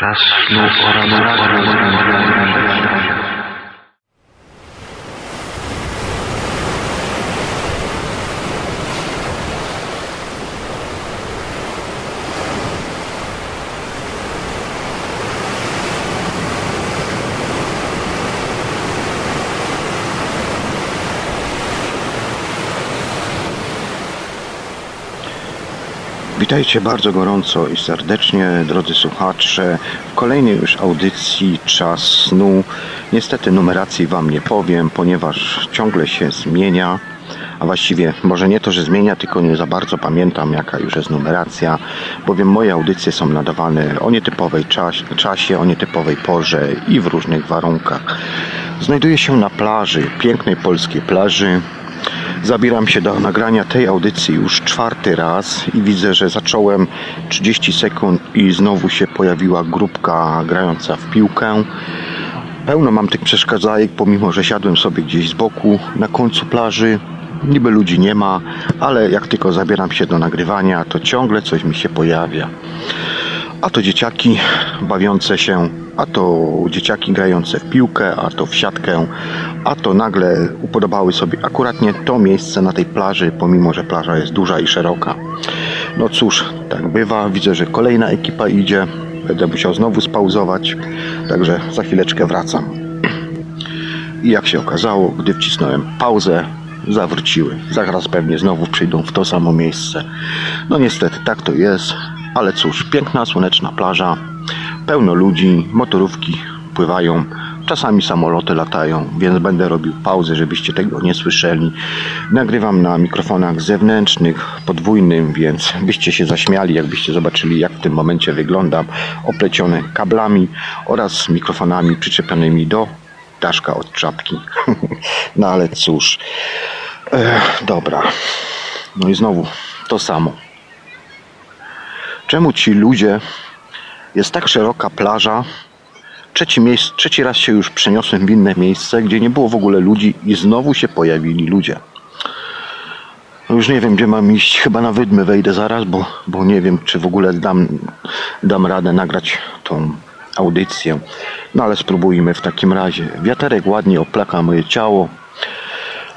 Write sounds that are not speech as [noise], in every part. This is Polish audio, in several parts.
Czas snu oraz Witajcie bardzo gorąco i serdecznie, drodzy słuchacze, w kolejnej już audycji Czas Snu. Niestety numeracji Wam nie powiem, ponieważ ciągle się zmienia, a właściwie może nie to, że zmienia, tylko nie za bardzo pamiętam jaka już jest numeracja, bowiem moje audycje są nadawane o nietypowej czas, czasie, o nietypowej porze i w różnych warunkach. Znajduję się na plaży, pięknej polskiej plaży, Zabieram się do nagrania tej audycji już czwarty raz i widzę, że zacząłem 30 sekund i znowu się pojawiła grupka grająca w piłkę. Pełno mam tych przeszkadzajek, pomimo że siadłem sobie gdzieś z boku na końcu plaży. Niby ludzi nie ma, ale jak tylko zabieram się do nagrywania, to ciągle coś mi się pojawia. A to dzieciaki bawiące się, a to dzieciaki grające w piłkę, a to w siatkę, a to nagle upodobały sobie akuratnie to miejsce na tej plaży, pomimo że plaża jest duża i szeroka. No cóż, tak bywa. Widzę, że kolejna ekipa idzie. Będę musiał znowu spauzować, także za chwileczkę wracam. I jak się okazało, gdy wcisnąłem pauzę, zawróciły. Zaraz pewnie znowu przyjdą w to samo miejsce. No niestety, tak to jest. Ale cóż, piękna, słoneczna plaża, pełno ludzi, motorówki pływają, czasami samoloty latają, więc będę robił pauzę, żebyście tego nie słyszeli. Nagrywam na mikrofonach zewnętrznych, podwójnym, więc byście się zaśmiali, jakbyście zobaczyli, jak w tym momencie wyglądam, oplecione kablami oraz mikrofonami przyczepionymi do daszka od czapki. [laughs] no ale cóż. Ech, dobra. No i znowu to samo. Czemu ci ludzie, jest tak szeroka plaża, trzeci, miejsc, trzeci raz się już przeniosłem w inne miejsce, gdzie nie było w ogóle ludzi i znowu się pojawili ludzie. No już nie wiem, gdzie mam iść. Chyba na wydmy wejdę zaraz, bo, bo nie wiem, czy w ogóle dam, dam radę nagrać tą audycję. No ale spróbujmy w takim razie. Wiaterek ładnie oplaka moje ciało.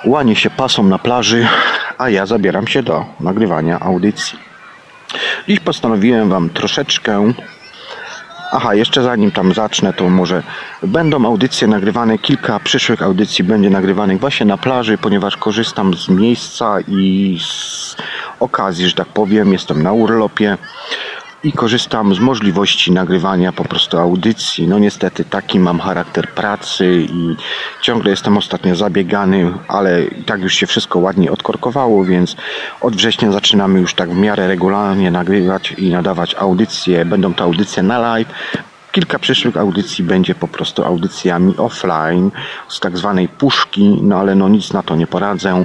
Łanie się pasą na plaży, a ja zabieram się do nagrywania audycji. Dziś postanowiłem Wam troszeczkę. Aha, jeszcze zanim tam zacznę, to może będą audycje nagrywane, kilka przyszłych audycji będzie nagrywanych właśnie na plaży, ponieważ korzystam z miejsca i z okazji, że tak powiem, jestem na urlopie i korzystam z możliwości nagrywania po prostu audycji. No niestety taki mam charakter pracy i ciągle jestem ostatnio zabiegany, ale i tak już się wszystko ładnie odkorkowało, więc od września zaczynamy już tak w miarę regularnie nagrywać i nadawać audycje. Będą to audycje na live, Kilka przyszłych audycji będzie po prostu audycjami offline z tak zwanej puszki, no ale no nic na to nie poradzę.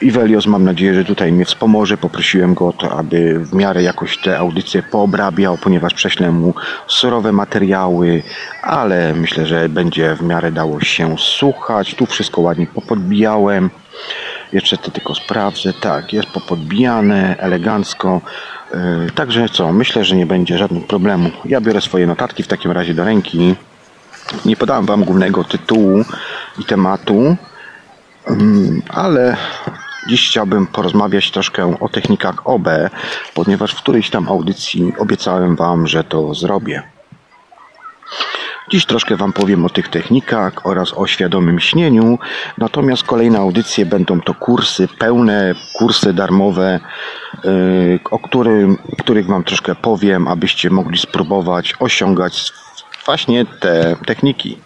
Ivelios mam nadzieję, że tutaj mnie wspomoże. Poprosiłem go o to, aby w miarę jakoś te audycje poobrabiał, ponieważ prześlę mu surowe materiały, ale myślę, że będzie w miarę dało się słuchać. Tu wszystko ładnie popodbijałem. Jeszcze to tylko sprawdzę. Tak, jest popodbijane elegancko. Yy, także co, myślę, że nie będzie żadnych problemów. Ja biorę swoje notatki w takim razie do ręki. Nie podałem Wam głównego tytułu i tematu, yy, ale dziś chciałbym porozmawiać troszkę o technikach OB, ponieważ w którejś tam audycji obiecałem Wam, że to zrobię. Dziś troszkę Wam powiem o tych technikach oraz o świadomym śnieniu, natomiast kolejne audycje będą to kursy, pełne kursy darmowe, yy, o którym, których Wam troszkę powiem, abyście mogli spróbować osiągać właśnie te techniki.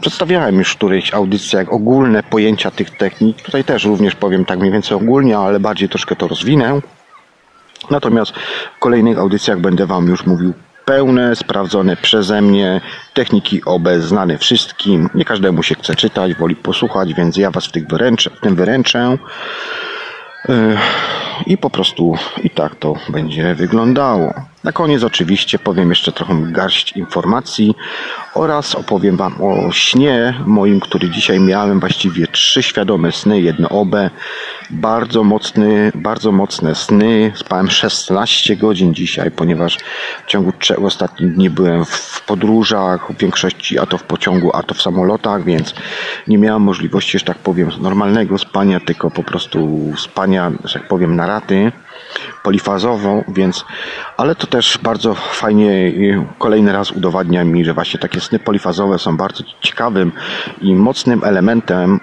Przedstawiałem już w którejś audycjach ogólne pojęcia tych technik. Tutaj też również powiem tak mniej więcej ogólnie, ale bardziej troszkę to rozwinę. Natomiast w kolejnych audycjach będę Wam już mówił pełne, sprawdzone przeze mnie techniki OB znane wszystkim. Nie każdemu się chce czytać, woli posłuchać, więc ja Was w, tych wyręczę, w tym wyręczę. I po prostu i tak to będzie wyglądało. Na koniec oczywiście powiem jeszcze trochę garść informacji oraz opowiem Wam o śnie moim, który dzisiaj miałem. Właściwie trzy świadome sny, jedno OB. bardzo mocny, bardzo mocne sny. Spałem 16 godzin dzisiaj, ponieważ w ciągu trzech ostatnich dni byłem w podróżach, w większości a to w pociągu, a to w samolotach, więc nie miałem możliwości, że tak powiem, normalnego spania, tylko po prostu spania, że tak powiem, na raty polifazową, więc, ale to też bardzo fajnie kolejny raz udowadnia mi, że właśnie takie sny polifazowe są bardzo ciekawym i mocnym elementem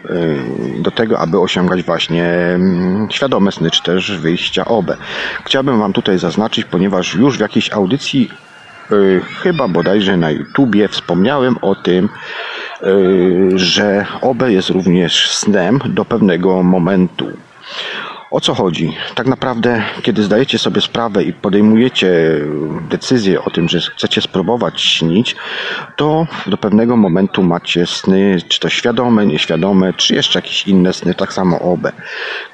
y, do tego, aby osiągać właśnie mm, świadome sny, czy też wyjścia OB. Chciałbym Wam tutaj zaznaczyć, ponieważ już w jakiejś audycji y, chyba bodajże na YouTubie wspomniałem o tym, y, że OB jest również snem do pewnego momentu. O co chodzi? Tak naprawdę, kiedy zdajecie sobie sprawę i podejmujecie decyzję o tym, że chcecie spróbować śnić, to do pewnego momentu macie sny, czy to świadome, nieświadome, czy jeszcze jakieś inne sny, tak samo obe.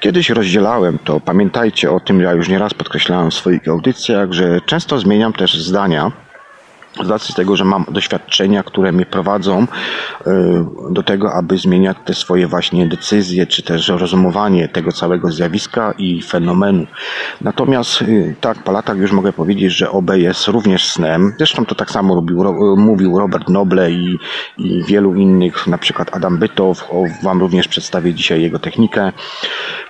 Kiedyś rozdzielałem to, pamiętajcie o tym, ja już nieraz podkreślałem w swoich audycjach, że często zmieniam też zdania z racji tego, że mam doświadczenia, które mnie prowadzą y, do tego, aby zmieniać te swoje właśnie decyzje, czy też rozumowanie tego całego zjawiska i fenomenu. Natomiast y, tak, po latach już mogę powiedzieć, że OB jest również snem. Zresztą to tak samo robił, mówił Robert Noble i, i wielu innych, na przykład Adam Bytow. O, wam również przedstawię dzisiaj jego technikę.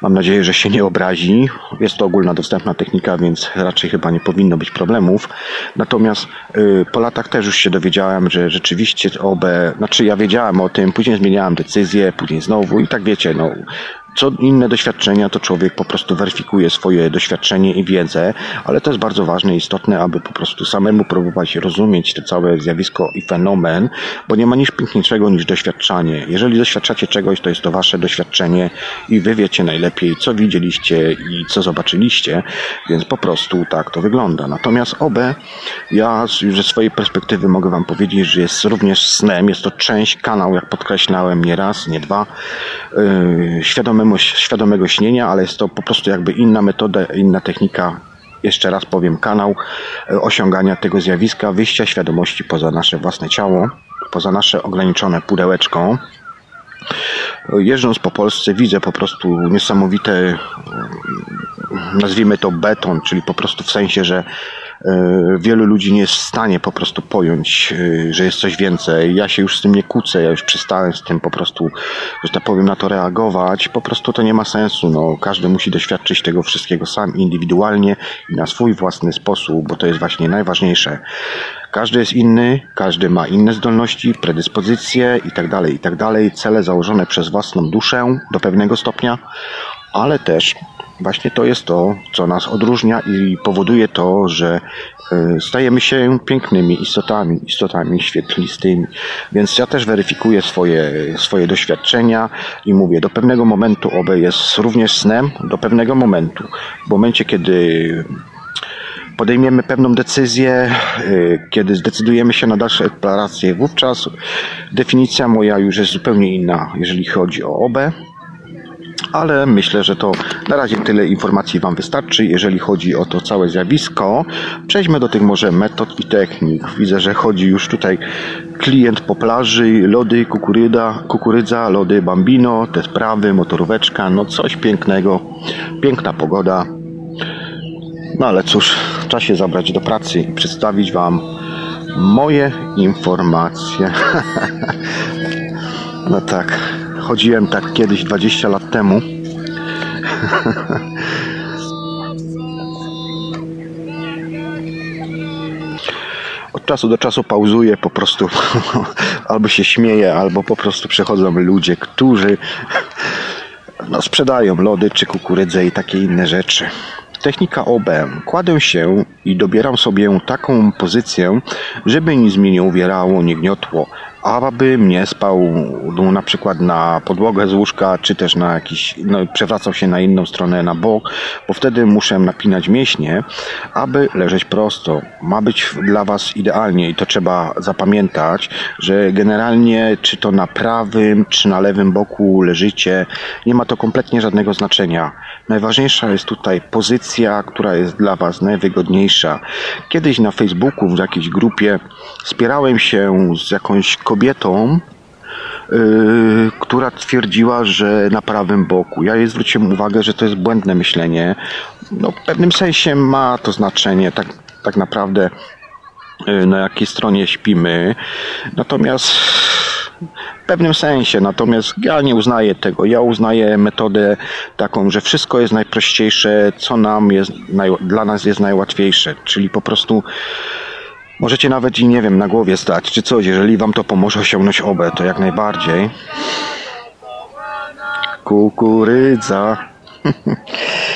Mam nadzieję, że się nie obrazi. Jest to ogólna dostępna technika, więc raczej chyba nie powinno być problemów. Natomiast y, po latach też już się dowiedziałem, że rzeczywiście OB, znaczy ja wiedziałem o tym, później zmieniałem decyzję, później znowu i tak wiecie, no co inne doświadczenia, to człowiek po prostu weryfikuje swoje doświadczenie i wiedzę, ale to jest bardzo ważne i istotne, aby po prostu samemu próbować rozumieć to całe zjawisko i fenomen, bo nie ma nic piękniejszego niż doświadczanie. Jeżeli doświadczacie czegoś, to jest to wasze doświadczenie i wy wiecie najlepiej, co widzieliście i co zobaczyliście, więc po prostu tak to wygląda. Natomiast OB, ja już ze swojej perspektywy mogę wam powiedzieć, że jest również snem, jest to część kanał, jak podkreślałem nie raz, nie dwa, yy, świadomy świadomego, świadomego śnienia, ale jest to po prostu jakby inna metoda, inna technika jeszcze raz powiem, kanał e, osiągania tego zjawiska, wyjścia świadomości poza nasze własne ciało, poza nasze ograniczone pudełeczko. Jeżdżąc po Polsce widzę po prostu niesamowite, nazwijmy to beton, czyli po prostu w sensie, że E, wielu ludzi nie jest w stanie po prostu pojąć, e, że jest coś więcej. Ja się już z tym nie kłócę, ja już przestałem z tym po prostu, że tak powiem, na to reagować. Po prostu to nie ma sensu. No, każdy musi doświadczyć tego wszystkiego sam indywidualnie i na swój własny sposób, bo to jest właśnie najważniejsze. Każdy jest inny, każdy ma inne zdolności, predyspozycje i tak dalej, i tak. Cele założone przez własną duszę do pewnego stopnia, ale też Właśnie to jest to, co nas odróżnia i powoduje to, że e, stajemy się pięknymi istotami, istotami świetlistymi. Więc ja też weryfikuję swoje, swoje doświadczenia i mówię, do pewnego momentu OB jest również snem, do pewnego momentu. W momencie, kiedy podejmiemy pewną decyzję, e, kiedy zdecydujemy się na dalsze eksploracje, wówczas definicja moja już jest zupełnie inna, jeżeli chodzi o OB ale myślę, że to na razie tyle informacji Wam wystarczy, jeżeli chodzi o to całe zjawisko. Przejdźmy do tych może metod i technik. Widzę, że chodzi już tutaj klient po plaży, lody, kukurydza, kukurydza lody bambino, te sprawy, motoróweczka, no coś pięknego, piękna pogoda. No ale cóż, czas się zabrać do pracy i przedstawić Wam moje informacje. [laughs] no tak. Chodziłem tak kiedyś 20 lat temu. Od czasu do czasu pauzuję, po prostu [laughs] albo się śmieję, albo po prostu przechodzą ludzie, którzy no, sprzedają lody czy kukurydzę i takie inne rzeczy. Technika OB. Kładę się i dobieram sobie taką pozycję, żeby nic mi nie uwierało, nie gniotło, aby mnie spał no, na przykład na podłogę z łóżka, czy też na jakiś, no, przewracał się na inną stronę, na bok, bo wtedy muszę napinać mięśnie, aby leżeć prosto. Ma być dla Was idealnie i to trzeba zapamiętać, że generalnie czy to na prawym, czy na lewym boku leżycie, nie ma to kompletnie żadnego znaczenia. Najważniejsza jest tutaj pozycja, która jest dla Was najwygodniejsza. Kiedyś na Facebooku w jakiejś grupie spierałem się z jakąś kobietą, yy, która twierdziła, że na prawym boku. Ja jej zwróciłem uwagę, że to jest błędne myślenie. No, w pewnym sensie ma to znaczenie, tak, tak naprawdę yy, na jakiej stronie śpimy. Natomiast w pewnym sensie, natomiast ja nie uznaję tego. Ja uznaję metodę taką, że wszystko jest najprościejsze, co nam jest, dla nas jest najłatwiejsze, czyli po prostu możecie nawet i nie wiem, na głowie stać, czy coś, jeżeli wam to pomoże osiągnąć obę, to jak najbardziej. Kukurydza. [laughs]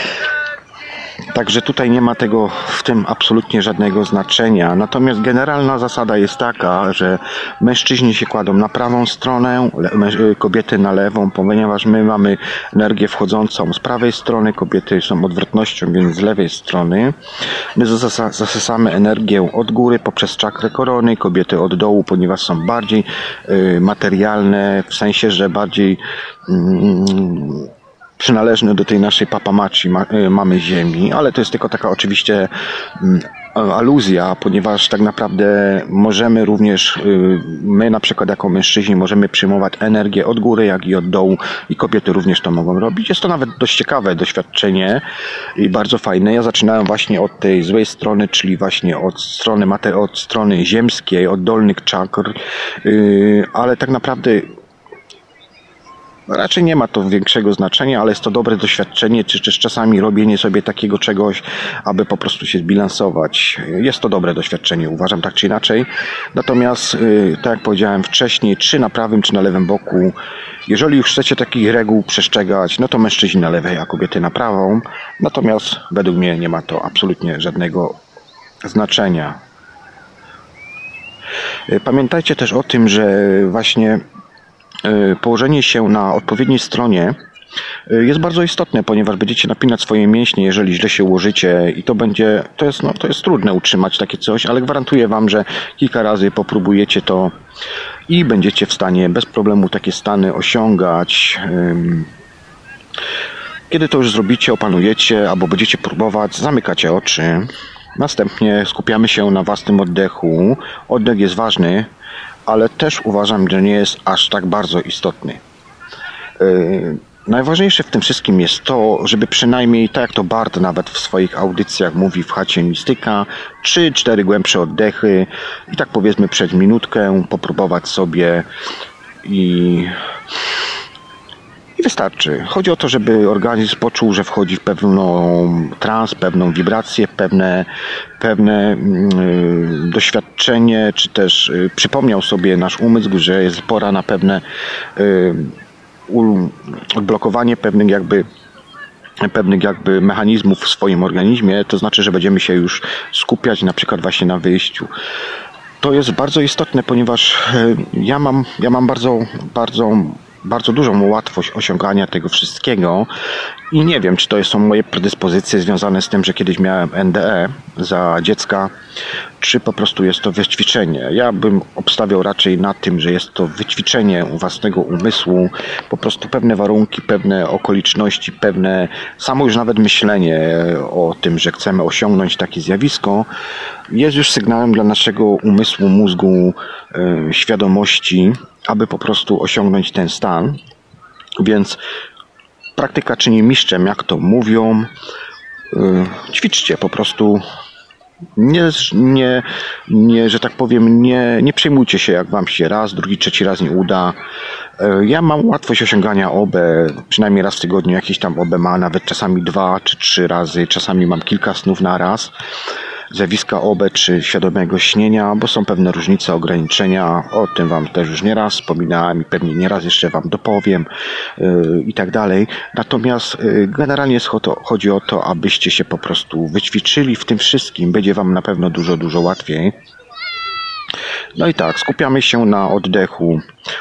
Także tutaj nie ma tego w tym absolutnie żadnego znaczenia. Natomiast generalna zasada jest taka, że mężczyźni się kładą na prawą stronę, y, kobiety na lewą, ponieważ my mamy energię wchodzącą z prawej strony, kobiety są odwrotnością, więc z lewej strony. My zasysamy energię od góry poprzez czakrę korony, kobiety od dołu, ponieważ są bardziej y, materialne, w sensie, że bardziej mm, przynależny do tej naszej papamaci y, mamy ziemi, ale to jest tylko taka oczywiście mm, aluzja, ponieważ tak naprawdę możemy również, y, my na przykład jako mężczyźni możemy przyjmować energię od góry, jak i od dołu i kobiety również to mogą robić. Jest to nawet dość ciekawe doświadczenie i bardzo fajne. Ja zaczynałem właśnie od tej złej strony, czyli właśnie od strony, od strony ziemskiej, od dolnych czakr, y, ale tak naprawdę Raczej nie ma to większego znaczenia, ale jest to dobre doświadczenie, czy też czasami robienie sobie takiego czegoś, aby po prostu się zbilansować. Jest to dobre doświadczenie, uważam tak czy inaczej. Natomiast, y, tak jak powiedziałem wcześniej, czy na prawym, czy na lewym boku, jeżeli już chcecie takich reguł przestrzegać, no to mężczyźni na lewej, a kobiety na prawą. Natomiast według mnie nie ma to absolutnie żadnego znaczenia. Y, pamiętajcie też o tym, że właśnie położenie się na odpowiedniej stronie e, jest bardzo istotne, ponieważ będziecie napinać swoje mięśnie, jeżeli źle się ułożycie i to będzie, to jest, no, to jest trudne utrzymać takie coś, ale gwarantuję Wam, że kilka razy popróbujecie to i będziecie w stanie bez problemu takie stany osiągać. Kiedy to już zrobicie, opanujecie albo będziecie próbować, zamykacie oczy. Następnie skupiamy się na własnym oddechu. Oddech jest ważny, ale też uważam, że nie jest aż tak bardzo istotny. Yy, najważniejsze w tym wszystkim jest to, żeby przynajmniej, tak jak to Bart nawet w swoich audycjach mówi w chacie mistyka, 3-4 głębsze oddechy i tak powiedzmy przed minutkę popróbować sobie i wystarczy. Chodzi o to, żeby organizm poczuł, że wchodzi w pewną trans, pewną wibrację, pewne, pewne yy, doświadczenie, czy też yy, przypomniał sobie nasz umysł, że jest pora na pewne yy, odblokowanie pewnych jakby pewnych jakby mechanizmów w swoim organizmie, to znaczy, że będziemy się już skupiać na przykład właśnie na wyjściu. To jest bardzo istotne, ponieważ ja mam, ja mam bardzo, bardzo bardzo dużą łatwość osiągania tego wszystkiego i nie wiem, czy to są moje predyspozycje związane z tym, że kiedyś miałem NDE za dziecka, czy po prostu jest to wyćwiczenie. Ja bym obstawiał raczej na tym, że jest to wyćwiczenie własnego umysłu, po prostu pewne warunki, pewne okoliczności, pewne samo już nawet myślenie o tym, że chcemy osiągnąć takie zjawisko, jest już sygnałem dla naszego umysłu, mózgu, yy, świadomości, aby po prostu osiągnąć ten stan. Więc praktyka czyni mistrzem, jak to mówią. Y, ćwiczcie po prostu. Nie, nie, nie, że tak powiem, nie, nie przejmujcie się, jak wam się raz, drugi, trzeci raz nie uda. Y, ja mam łatwość osiągania OB, przynajmniej raz w tygodniu jakiś tam OB ma, nawet czasami dwa czy trzy razy, czasami mam kilka snów na raz zjawiska OB czy świadomego śnienia, bo są pewne różnice, ograniczenia. O tym Wam też już nieraz wspominałem i pewnie nieraz jeszcze Wam dopowiem yy, i tak dalej. Natomiast yy, generalnie chodzi o to, abyście się po prostu wyćwiczyli w tym wszystkim. Będzie Wam na pewno dużo, dużo łatwiej. No i tak, skupiamy się na oddechu,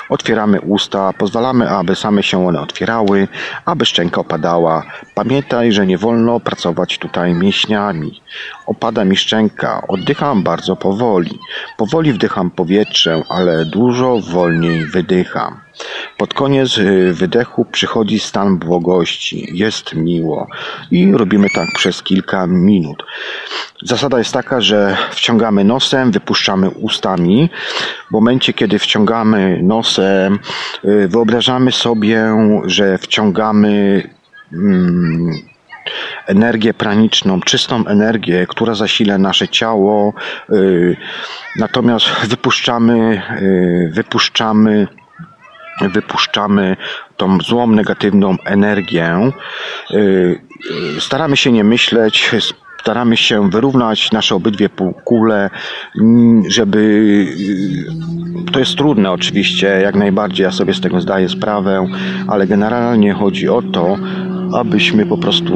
otwieramy usta, pozwalamy, aby same się one otwierały, aby szczęka opadała. Pamiętaj, że nie wolno pracować tutaj mięśniami. Opada mi szczęka, oddycham bardzo powoli. Powoli wdycham powietrze, ale dużo wolniej wydycham. Pod koniec y, wydechu przychodzi stan błogości, jest miło i robimy tak przez kilka minut. Zasada jest taka, że wciągamy nosem, wypuszczamy ustami. W momencie, kiedy wciągamy nosem, y, wyobrażamy sobie, że wciągamy mm, energię praniczną, czystą energię, która zasila nasze ciało. Y, natomiast wypuszczamy, wypuszczamy wypuszczamy tą złą, negatywną energię. Y, y, staramy się nie myśleć, staramy się wyrównać nasze obydwie półkule, mm, żeby y, to jest trudne oczywiście, jak najbardziej ja sobie z tego zdaję sprawę, ale generalnie chodzi o to, abyśmy po prostu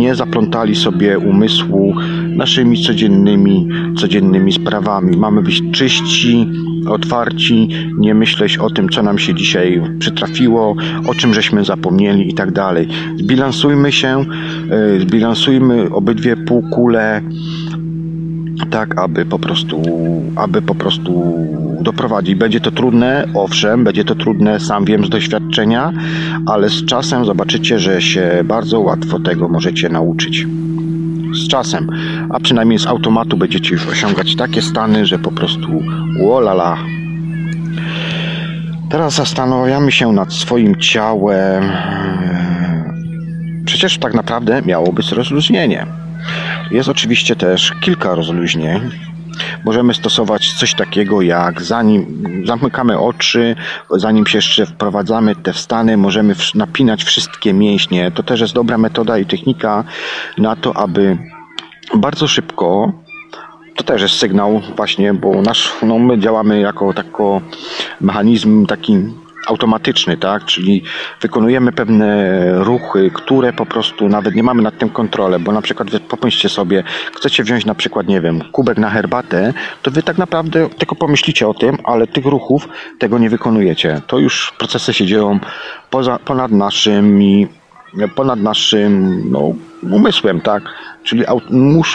nie zaplątali sobie umysłu naszymi codziennymi, codziennymi sprawami. Mamy być czyści, otwarci, nie myśleć o tym, co nam się dzisiaj przytrafiło, o czym żeśmy zapomnieli i tak dalej. Zbilansujmy się, e, zbilansujmy obydwie półkule tak, aby po prostu, aby po prostu doprowadzić. Będzie to trudne, owszem, będzie to trudne, sam wiem z doświadczenia, ale z czasem zobaczycie, że się bardzo łatwo tego możecie nauczyć. Z czasem, a przynajmniej z automatu będziecie już osiągać takie stany, że po prostu łolala. Teraz zastanawiamy się nad swoim ciałem. Przecież tak naprawdę miało być rozluźnienie. Jest oczywiście też kilka rozluźnień. Możemy stosować coś takiego jak zanim zamykamy oczy, zanim się jeszcze wprowadzamy te stany, możemy napinać wszystkie mięśnie. To też jest dobra metoda i technika na to, aby bardzo szybko to też jest sygnał właśnie, bo nasz, no my działamy jako tako mechanizm taki automatyczny, tak? Czyli wykonujemy pewne ruchy, które po prostu nawet nie mamy nad tym kontrolę, bo na przykład pomyślcie sobie, chcecie wziąć na przykład, nie wiem, kubek na herbatę, to wy tak naprawdę tylko pomyślicie o tym, ale tych ruchów tego nie wykonujecie. To już procesy się dzieją poza, ponad naszymi ponad naszym no, umysłem, tak? Czyli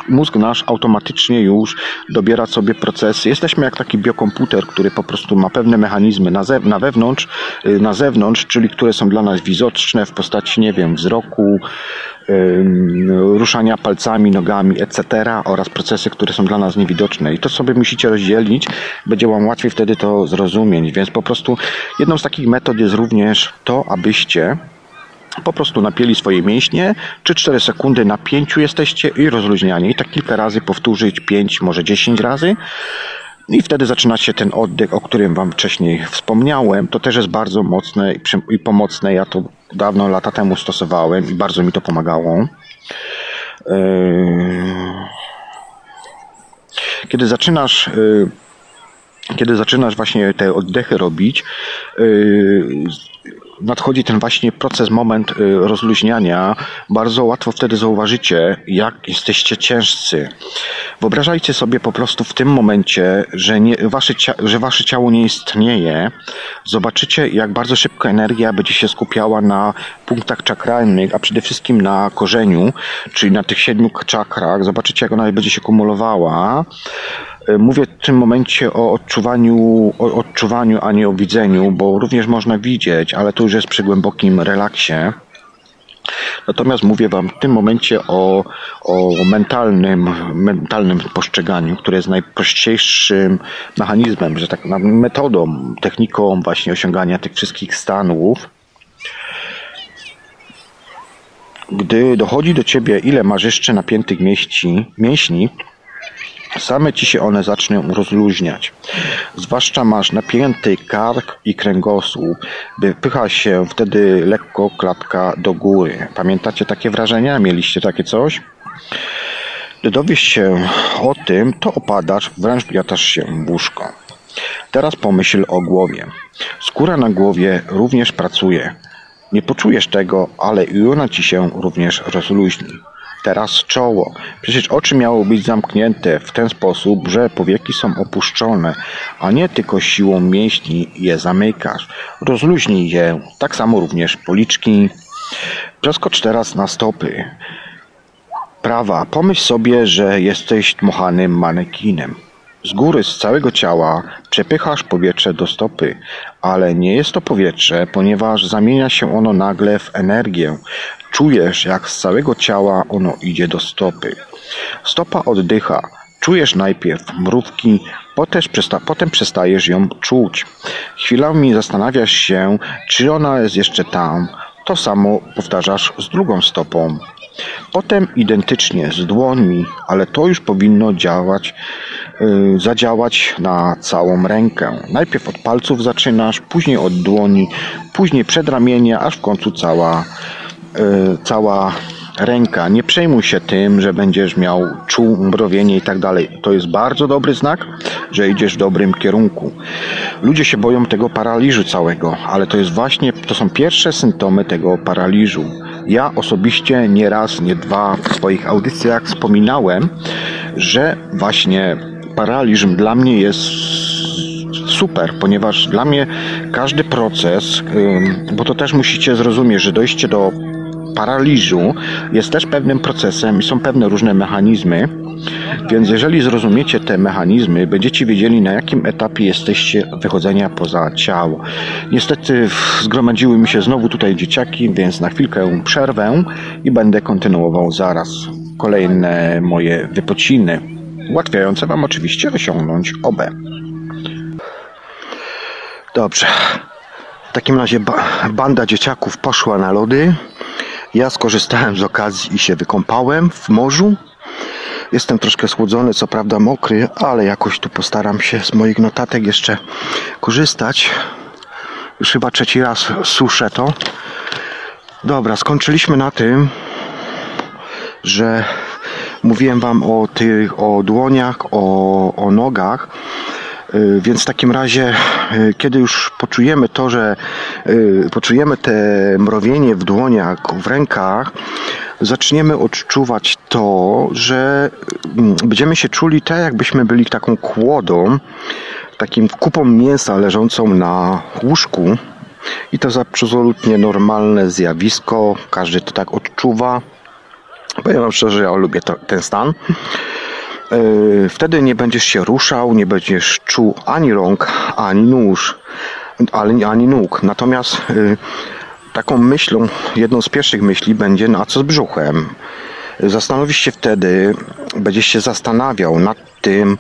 mózg, nasz automatycznie już dobiera sobie procesy. Jesteśmy jak taki biokomputer, który po prostu ma pewne mechanizmy na, na wewnątrz, y, na zewnątrz, czyli które są dla nas widoczne w postaci, nie wiem, wzroku, ruszania palcami, nogami, etc. oraz procesy, które są dla nas niewidoczne. I to sobie musicie rozdzielić, będzie Wam łatwiej wtedy to zrozumieć. Więc po prostu jedną z takich metod jest również to, abyście po prostu napieli swoje mięśnie, 3-4 sekundy na pięciu jesteście i rozluźnianie. I tak kilka razy powtórzyć, 5, może 10 razy. I wtedy zaczyna się ten oddech, o którym Wam wcześniej wspomniałem. To też jest bardzo mocne i pomocne. Ja to dawno, lata temu stosowałem i bardzo mi to pomagało. Yy, kiedy zaczynasz yy, kiedy zaczynasz właśnie te oddechy robić, yy, nadchodzi ten właśnie proces, moment y, rozluźniania, bardzo łatwo wtedy zauważycie, jak jesteście ciężcy. Wyobrażajcie sobie po prostu w tym momencie, że, nie, wasze, że wasze ciało nie istnieje. Zobaczycie, jak bardzo szybko energia będzie się skupiała na punktach czakralnych, a przede wszystkim na korzeniu, czyli na tych siedmiu czakrach. Zobaczycie, jak ona będzie się kumulowała. E, mówię w tym momencie o odczuwaniu, o odczuwaniu, a nie o widzeniu, bo również można widzieć, ale to już jest przy głębokim relaksie. Natomiast mówię Wam w tym momencie o, o mentalnym, mentalnym postrzeganiu, które jest najprościejszym mechanizmem, że tak metodą, techniką właśnie osiągania tych wszystkich stanów. Gdy dochodzi do Ciebie, ile masz jeszcze napiętych mięśni, mięśni same ci się one zaczną rozluźniać. Zwłaszcza masz napięty kark i kręgosłup, wypycha się wtedy lekko klatka do góry. Pamiętacie takie wrażenia? Mieliście takie coś? Gdy dowiesz się o tym, to opadasz, wręcz wjatasz się w łóżko. Teraz pomyśl o głowie. Skóra na głowie również pracuje. Nie poczujesz tego, ale i ona ci się również rozluźni. Teraz czoło. Przecież oczy miały być zamknięte w ten sposób, że powieki są opuszczone, a nie tylko siłą mięśni je zamykasz. Rozluźnij je, tak samo również policzki. Przeskocz teraz na stopy. Prawa, pomyśl sobie, że jesteś dmuchanym manekinem. z góry, z całego ciała przepychasz powietrze do stopy, ale nie jest to powietrze, ponieważ zamienia się ono nagle w energię. Czujesz, jak z całego ciała ono idzie do stopy. Stopa oddycha. Czujesz najpierw mrówki, potem, przesta- potem przestajesz ją czuć. Chwilami zastanawiasz się, czy ona jest jeszcze tam. To samo powtarzasz z drugą stopą. Potem identycznie z dłońmi, ale to już powinno działać, yy, zadziałać na całą rękę. Najpierw od palców zaczynasz, później od dłoni, później przedramienia, aż w końcu cała, cała ręka. Nie przejmuj się tym, że będziesz miał czuł, mrowienie i tak dalej. To jest bardzo dobry znak, że idziesz w dobrym kierunku. Ludzie się boją tego paraliżu całego, ale to jest właśnie, to są pierwsze symptomy tego paraliżu. Ja osobiście nie raz, nie dwa w swoich audycjach wspominałem, że właśnie paraliż dla mnie jest super, ponieważ dla mnie każdy proces, bo to też musicie zrozumieć, że dojście do paraliżu jest też pewnym procesem i są pewne różne mechanizmy. Więc jeżeli zrozumiecie te mechanizmy, będziecie wiedzieli na jakim etapie jesteście wychodzenia poza ciało. Niestety zgromadziły mi się znowu tutaj dzieciaki, więc na chwilkę przerwę i będę kontynuował zaraz kolejne moje wypociny, ułatwiające Wam oczywiście osiągnąć OB. Dobrze. W takim razie ba banda dzieciaków poszła na lody. Ja skorzystałem z okazji i się wykąpałem w morzu. Jestem troszkę słodzony, co prawda mokry, ale jakoś tu postaram się z moich notatek jeszcze korzystać. Już chyba trzeci raz suszę to. Dobra, skończyliśmy na tym, że mówiłem Wam o tych, o dłoniach, o, o nogach. Więc w takim razie, kiedy już poczujemy to, że poczujemy te mrowienie w dłoniach, w rękach, zaczniemy odczuwać to, że będziemy się czuli tak, jakbyśmy byli taką kłodą, takim kupą mięsa leżącą na łóżku. I to jest absolutnie normalne zjawisko, każdy to tak odczuwa. Powiem Wam szczerze, ja lubię to, ten stan. Wtedy nie będziesz się ruszał, nie będziesz czuł ani rąk, ani nóż, ani nóg. Natomiast taką myślą, jedną z pierwszych myśli będzie na co z brzuchem. Zastanowisz się wtedy, będziesz się zastanawiał nad tym,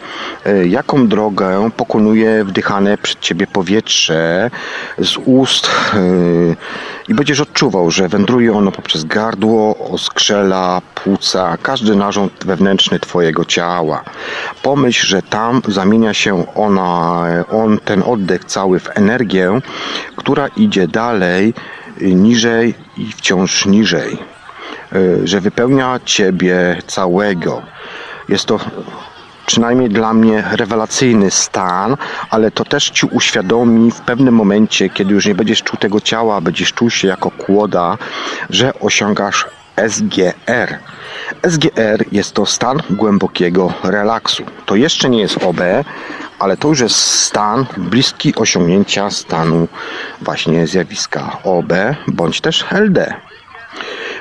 jaką drogę pokonuje wdychane przed ciebie powietrze z ust i będziesz odczuwał, że wędruje ono poprzez gardło, oskrzela, płuca, każdy narząd wewnętrzny twojego ciała. Pomyśl, że tam zamienia się ona, on, ten oddech cały w energię, która idzie dalej, niżej i wciąż niżej że wypełnia Ciebie całego. Jest to przynajmniej dla mnie rewelacyjny stan, ale to też Ci uświadomi w pewnym momencie, kiedy już nie będziesz czuł tego ciała, będziesz czuł się jako kłoda, że osiągasz SGR. SGR jest to stan głębokiego relaksu. To jeszcze nie jest OB, ale to już jest stan bliski osiągnięcia stanu właśnie zjawiska OB bądź też LD.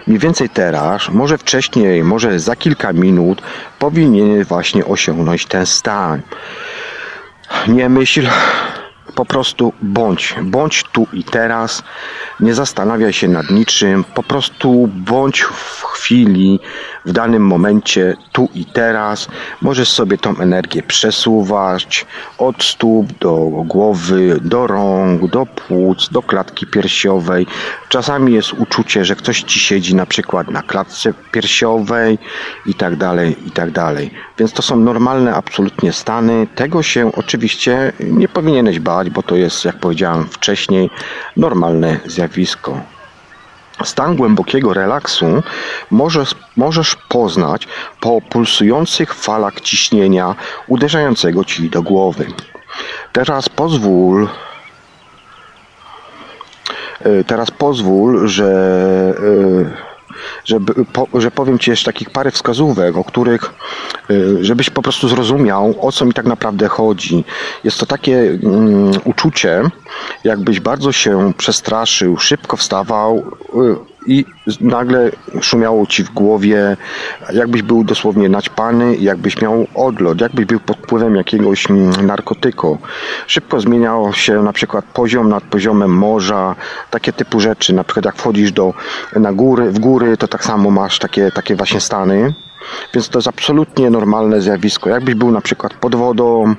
Mniej więcej teraz, może wcześniej, może za kilka minut powinien właśnie osiągnąć ten stan. Nie myśl, po prostu bądź, bądź tu i teraz, nie zastanawiaj się nad niczym, po prostu bądź w chwili, w danym momencie, tu i teraz. Możesz sobie tą energię przesuwać od stóp do głowy, do rąk, do płuc, do klatki piersiowej. Czasami jest uczucie, że ktoś ci siedzi na przykład na klatce piersiowej i tak dalej, i tak dalej. Więc to są normalne absolutnie stany. Tego się oczywiście nie powinieneś bać, bo to jest, jak powiedziałem wcześniej, normalne zjawisko. Stan głębokiego relaksu możesz, możesz poznać po pulsujących falach ciśnienia uderzającego ci do głowy. Teraz pozwól, teraz pozwól, że żeby, po, że powiem Ci jeszcze takich parę wskazówek, o których, żebyś po prostu zrozumiał, o co mi tak naprawdę chodzi. Jest to takie um, uczucie, jakbyś bardzo się przestraszył, szybko wstawał i nagle szumiało ci w głowie, jakbyś był dosłownie naćpany, jakbyś miał odlot, jakbyś był pod wpływem jakiegoś mm, narkotyku. Szybko zmieniał się na przykład poziom nad poziomem morza, takie typu rzeczy, na przykład jak wchodzisz do, na góry, w góry, to tak samo masz takie, takie właśnie stany. Więc to jest absolutnie normalne zjawisko. Jakbyś był na przykład pod wodą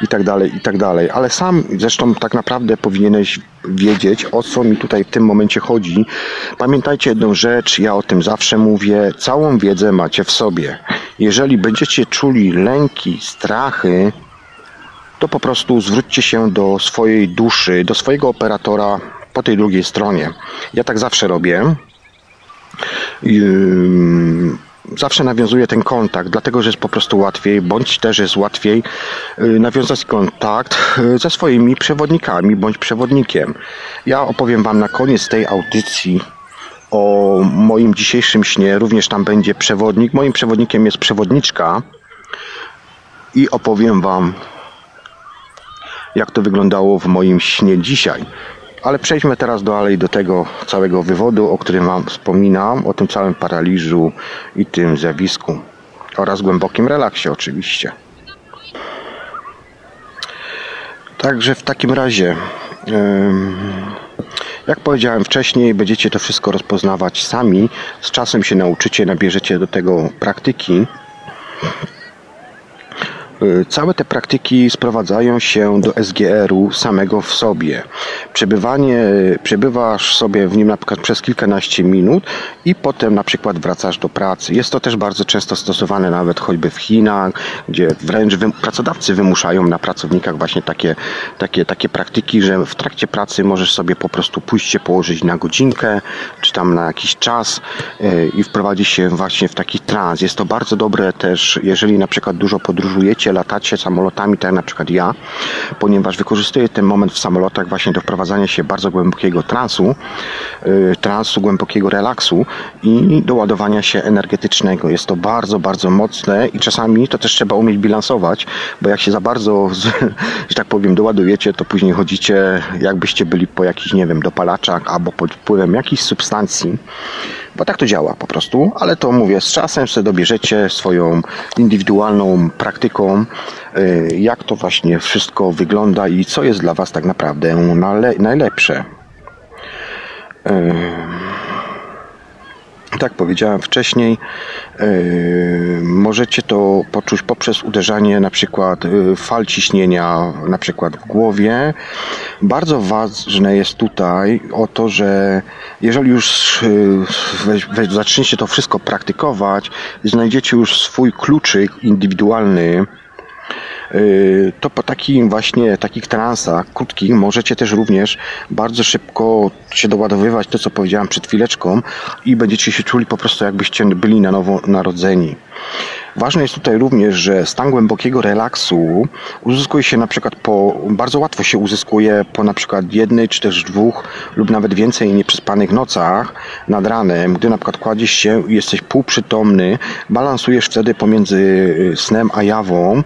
i tak dalej, i tak dalej. Ale sam zresztą tak naprawdę powinieneś wiedzieć, o co mi tutaj w tym momencie chodzi. Pamiętajcie jedną rzecz, ja o tym zawsze mówię, całą wiedzę macie w sobie. Jeżeli będziecie czuli lęki, strachy, to po prostu zwróćcie się do swojej duszy, do swojego operatora po tej drugiej stronie. Ja tak zawsze robię. Yy zawsze nawiązuję ten kontakt, dlatego że jest po prostu łatwiej, bądź też jest łatwiej y, nawiązać kontakt y, ze swoimi przewodnikami bądź przewodnikiem. Ja opowiem Wam na koniec tej audycji o moim dzisiejszym śnie. Również tam będzie przewodnik. Moim przewodnikiem jest przewodniczka i opowiem Wam, jak to wyglądało w moim śnie dzisiaj. Ale przejdźmy teraz dalej do tego całego wywodu, o którym Wam wspominam, o tym całym paraliżu i tym zjawisku oraz głębokim relaksie oczywiście. Także w takim razie, jak powiedziałem wcześniej, będziecie to wszystko rozpoznawać sami. Z czasem się nauczycie, nabierzecie do tego praktyki. Y, całe te praktyki sprowadzają się do SGR-u samego w sobie. Przebywanie, przebywasz sobie w nim na przykład przez kilkanaście minut i potem na przykład wracasz do pracy. Jest to też bardzo często stosowane nawet choćby w Chinach, gdzie wręcz wy, pracodawcy wymuszają na pracownikach właśnie takie, takie, takie praktyki, że w trakcie pracy możesz sobie po prostu pójść się położyć na godzinkę, czy tam na jakiś czas y, i wprowadzić się właśnie w taki trans. Jest to bardzo dobre też, jeżeli na przykład dużo podróżujecie, latacie samolotami, tak jak na przykład ja, ponieważ wykorzystuję ten moment w samolotach właśnie do wprowadzania się bardzo głębokiego transu, y, transu, głębokiego relaksu i do ładowania się energetycznego. Jest to bardzo, bardzo mocne i czasami to też trzeba umieć bilansować, bo jak się za bardzo, [laughs] że tak powiem, doładujecie, to później chodzicie jakbyście byli po jakichś, nie wiem, dopalaczach albo pod wpływem jakichś substancji, bo tak to działa po prostu, ale to mówię, z czasem sobie dobierzecie swoją indywidualną praktyką, y, jak to właśnie wszystko wygląda i co jest dla Was tak naprawdę najlepsze. Tak powiedziałem wcześniej, yy, możecie to poczuć poprzez uderzanie na przykład yy, fal ciśnienia na przykład w głowie. Bardzo ważne jest tutaj o to, że jeżeli już yy, zaczniecie to wszystko praktykować, znajdziecie już swój kluczyk indywidualny, to po takim właśnie takich transach krótkich możecie też również bardzo szybko się doładowywać to, co powiedziałem przed chwileczką i będziecie się czuli po prostu jakbyście byli na nowo narodzeni. Ważne jest tutaj również, że stan głębokiego relaksu uzyskuje się na przykład po, bardzo łatwo się uzyskuje po na przykład jednej, czy też dwóch lub nawet więcej nieprzespanych nocach nad ranem, gdy na przykład kładziesz się i jesteś półprzytomny, balansujesz wtedy pomiędzy y, snem a jawą,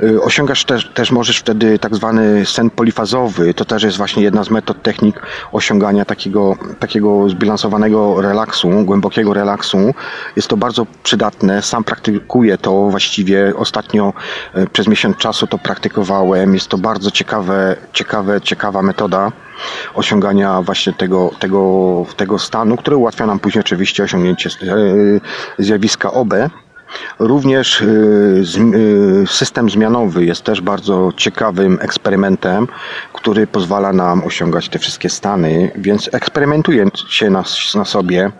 y, osiągasz też, też możesz wtedy tak zwany sen polifazowy, to też jest właśnie jedna z metod, technik osiągania takiego, takiego zbilansowanego relaksu, głębokiego relaksu. Jest to bardzo przydatne, sam praktykuję praktykuję to właściwie ostatnio e, przez miesiąc czasu to praktykowałem. Jest to bardzo ciekawe, ciekawe, ciekawa metoda osiągania właśnie tego, tego, tego stanu, który ułatwia nam później oczywiście osiągnięcie e, zjawiska OB. Również e, system zmianowy jest też bardzo ciekawym eksperymentem, który pozwala nam osiągać te wszystkie stany, więc eksperymentując się na, na sobie,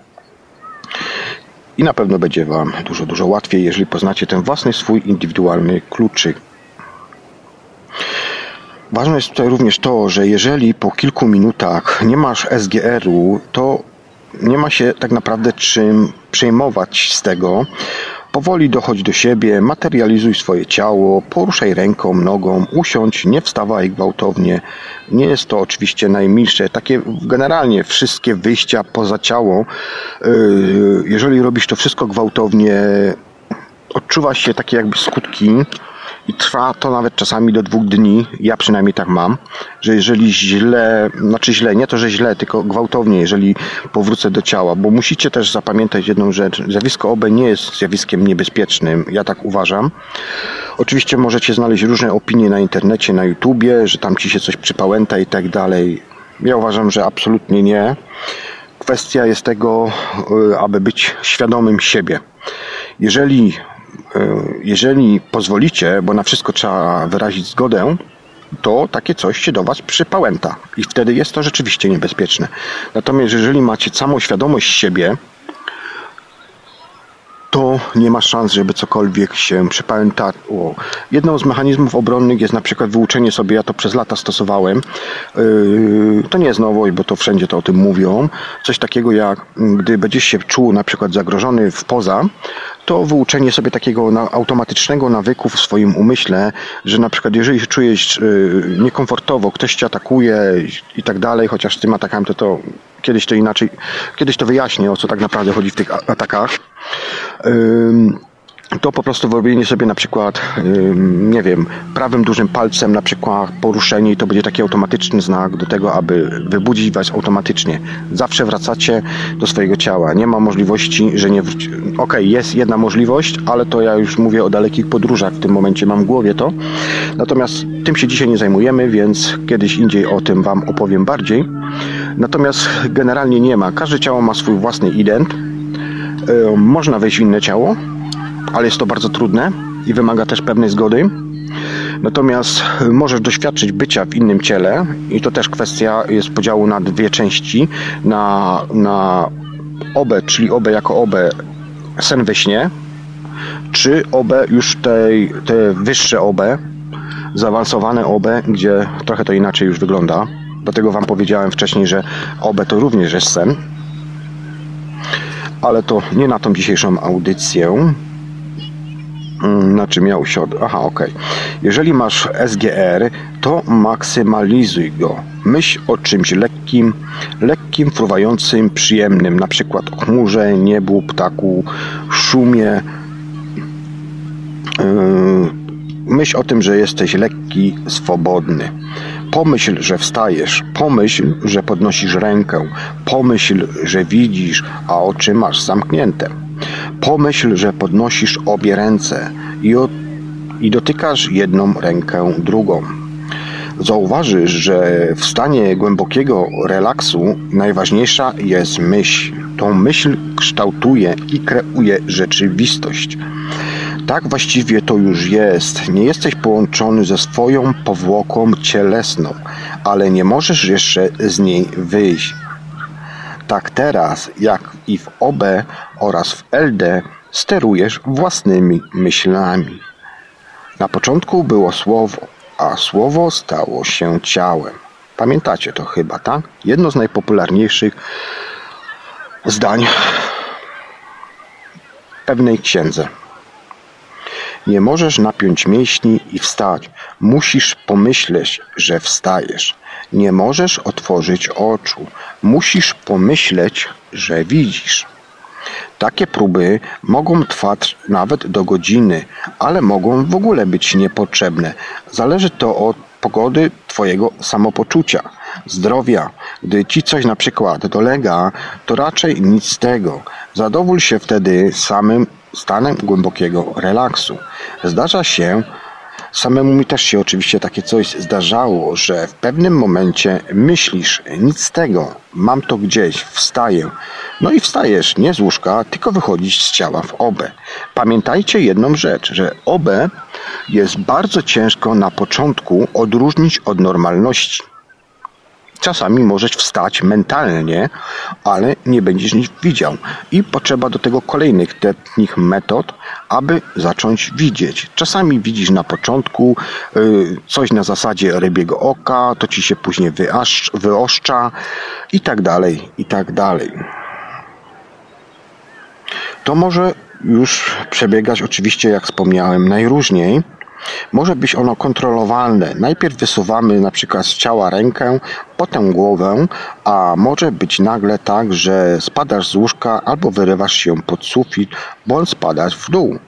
i na pewno będzie Wam dużo, dużo łatwiej, jeżeli poznacie ten własny swój indywidualny kluczyk. Ważne jest tutaj również to, że jeżeli po kilku minutach nie masz SGR-u, to nie ma się tak naprawdę czym przejmować z tego, Powoli dochodź do siebie, materializuj swoje ciało, poruszaj ręką, nogą, usiądź, nie wstawaj gwałtownie. Nie jest to oczywiście najmilsze. Takie generalnie wszystkie wyjścia poza ciało, yy, jeżeli robisz to wszystko gwałtownie, odczuwa się takie jakby skutki i trwa to nawet czasami do dwóch dni. Ja przynajmniej tak mam, że jeżeli źle, znaczy źle, nie to, że źle, tylko gwałtownie, jeżeli powrócę do ciała, bo musicie też zapamiętać jedną rzecz. Zjawisko OB nie jest zjawiskiem niebezpiecznym, ja tak uważam. Oczywiście możecie znaleźć różne opinie na internecie, na YouTubie, że tam ci się coś przypałęta i tak dalej. Ja uważam, że absolutnie nie. Kwestia jest tego, y, aby być świadomym siebie. Jeżeli jeżeli pozwolicie, bo na wszystko trzeba wyrazić zgodę, to takie coś się do Was przypałęta i wtedy jest to rzeczywiście niebezpieczne. Natomiast jeżeli macie samą świadomość siebie, to nie ma szans, żeby cokolwiek się przypamiętało. Jedną z mechanizmów obronnych jest na przykład wyuczenie sobie, ja to przez lata stosowałem, yy, to nie jest nowość, bo to wszędzie to o tym mówią, coś takiego jak, gdy będziesz się czuł na przykład zagrożony w poza, to wyuczenie sobie takiego automatycznego nawyku w swoim umyśle, że na przykład jeżeli się czujesz yy, niekomfortowo, ktoś cię atakuje i tak dalej, chociaż z tym atakami to to kiedyś to inaczej, kiedyś to wyjaśnię, o co tak naprawdę chodzi w tych atakach to po prostu wyrobienie sobie na przykład, nie wiem, prawym dużym palcem na przykład poruszenie i to będzie taki automatyczny znak do tego, aby wybudzić Was automatycznie. Zawsze wracacie do swojego ciała. Nie ma możliwości, że nie wróci. Okej, okay, jest jedna możliwość, ale to ja już mówię o dalekich podróżach. W tym momencie mam w głowie to. Natomiast tym się dzisiaj nie zajmujemy, więc kiedyś indziej o tym Wam opowiem bardziej. Natomiast generalnie nie ma. Każde ciało ma swój własny ident można wejść w inne ciało, ale jest to bardzo trudne i wymaga też pewnej zgody. Natomiast możesz doświadczyć bycia w innym ciele i to też kwestia jest podziału na dwie części. Na, na obę, czyli obę jako obę sen we śnie, czy obę już tej, te wyższe obę, zaawansowane obę, gdzie trochę to inaczej już wygląda. Dlatego Wam powiedziałem wcześniej, że obę to również jest sen ale to nie na tą dzisiejszą audycję. Mm, na czym miał się. Aha, ok. Jeżeli masz SGR, to maksymalizuj go. Myśl o czymś lekkim, lekkim, fruwającym, przyjemnym, na przykład o chmurze, niebu, ptaku, szumie. Yy, myśl o tym, że jesteś lekki, swobodny. Pomyśl, że wstajesz, pomyśl, że podnosisz rękę, pomyśl, że widzisz, a oczy masz zamknięte. Pomyśl, że podnosisz obie ręce i, i dotykasz jedną rękę drugą. Zauważysz, że w stanie głębokiego relaksu najważniejsza jest myśl. Tą myśl kształtuje i kreuje rzeczywistość. Tak właściwie to już jest. Nie jesteś połączony ze swoją powłoką cielesną, ale nie możesz jeszcze z niej wyjść. Tak teraz, jak i w OB oraz w LD, sterujesz własnymi myślami. Na początku było słowo, a słowo stało się ciałem. Pamiętacie to chyba, tak? Jedno z najpopularniejszych zdań pewnej księdze. Nie możesz napiąć mięśni i wstać. Musisz pomyśleć, że wstajesz. Nie możesz otworzyć oczu. Musisz pomyśleć, że widzisz. Takie próby mogą trwać nawet do godziny, ale mogą w ogóle być niepotrzebne. Zależy to od pogody Twojego samopoczucia, zdrowia. Gdy Ci coś na przykład dolega, to raczej nic z tego. Zadowól się wtedy samym stanem głębokiego relaksu. Zdarza się, samemu mi też się oczywiście takie coś zdarzało, że w pewnym momencie myślisz, nic z tego, mam to gdzieś, wstaję. No i wstajesz nie z łóżka, tylko wychodzisz z ciała w obę. Pamiętajcie jedną rzecz, że obę jest bardzo ciężko na początku odróżnić od normalności. Czasami możesz wstać mentalnie, ale nie będziesz nic widział. I potrzeba do tego kolejnych technik, metod, aby zacząć widzieć. Czasami widzisz na początku y, coś na zasadzie rybiego oka, to ci się później wyoszcza i tak dalej, i tak dalej. To może już przebiegać oczywiście, jak wspomniałem, najróżniej może być ono kontrolowalne. Najpierw wysuwamy na przykład z ciała rękę, potem głowę, a może być nagle tak, że spadasz z łóżka albo wyrywasz się pod sufit, bądź spadasz w dół.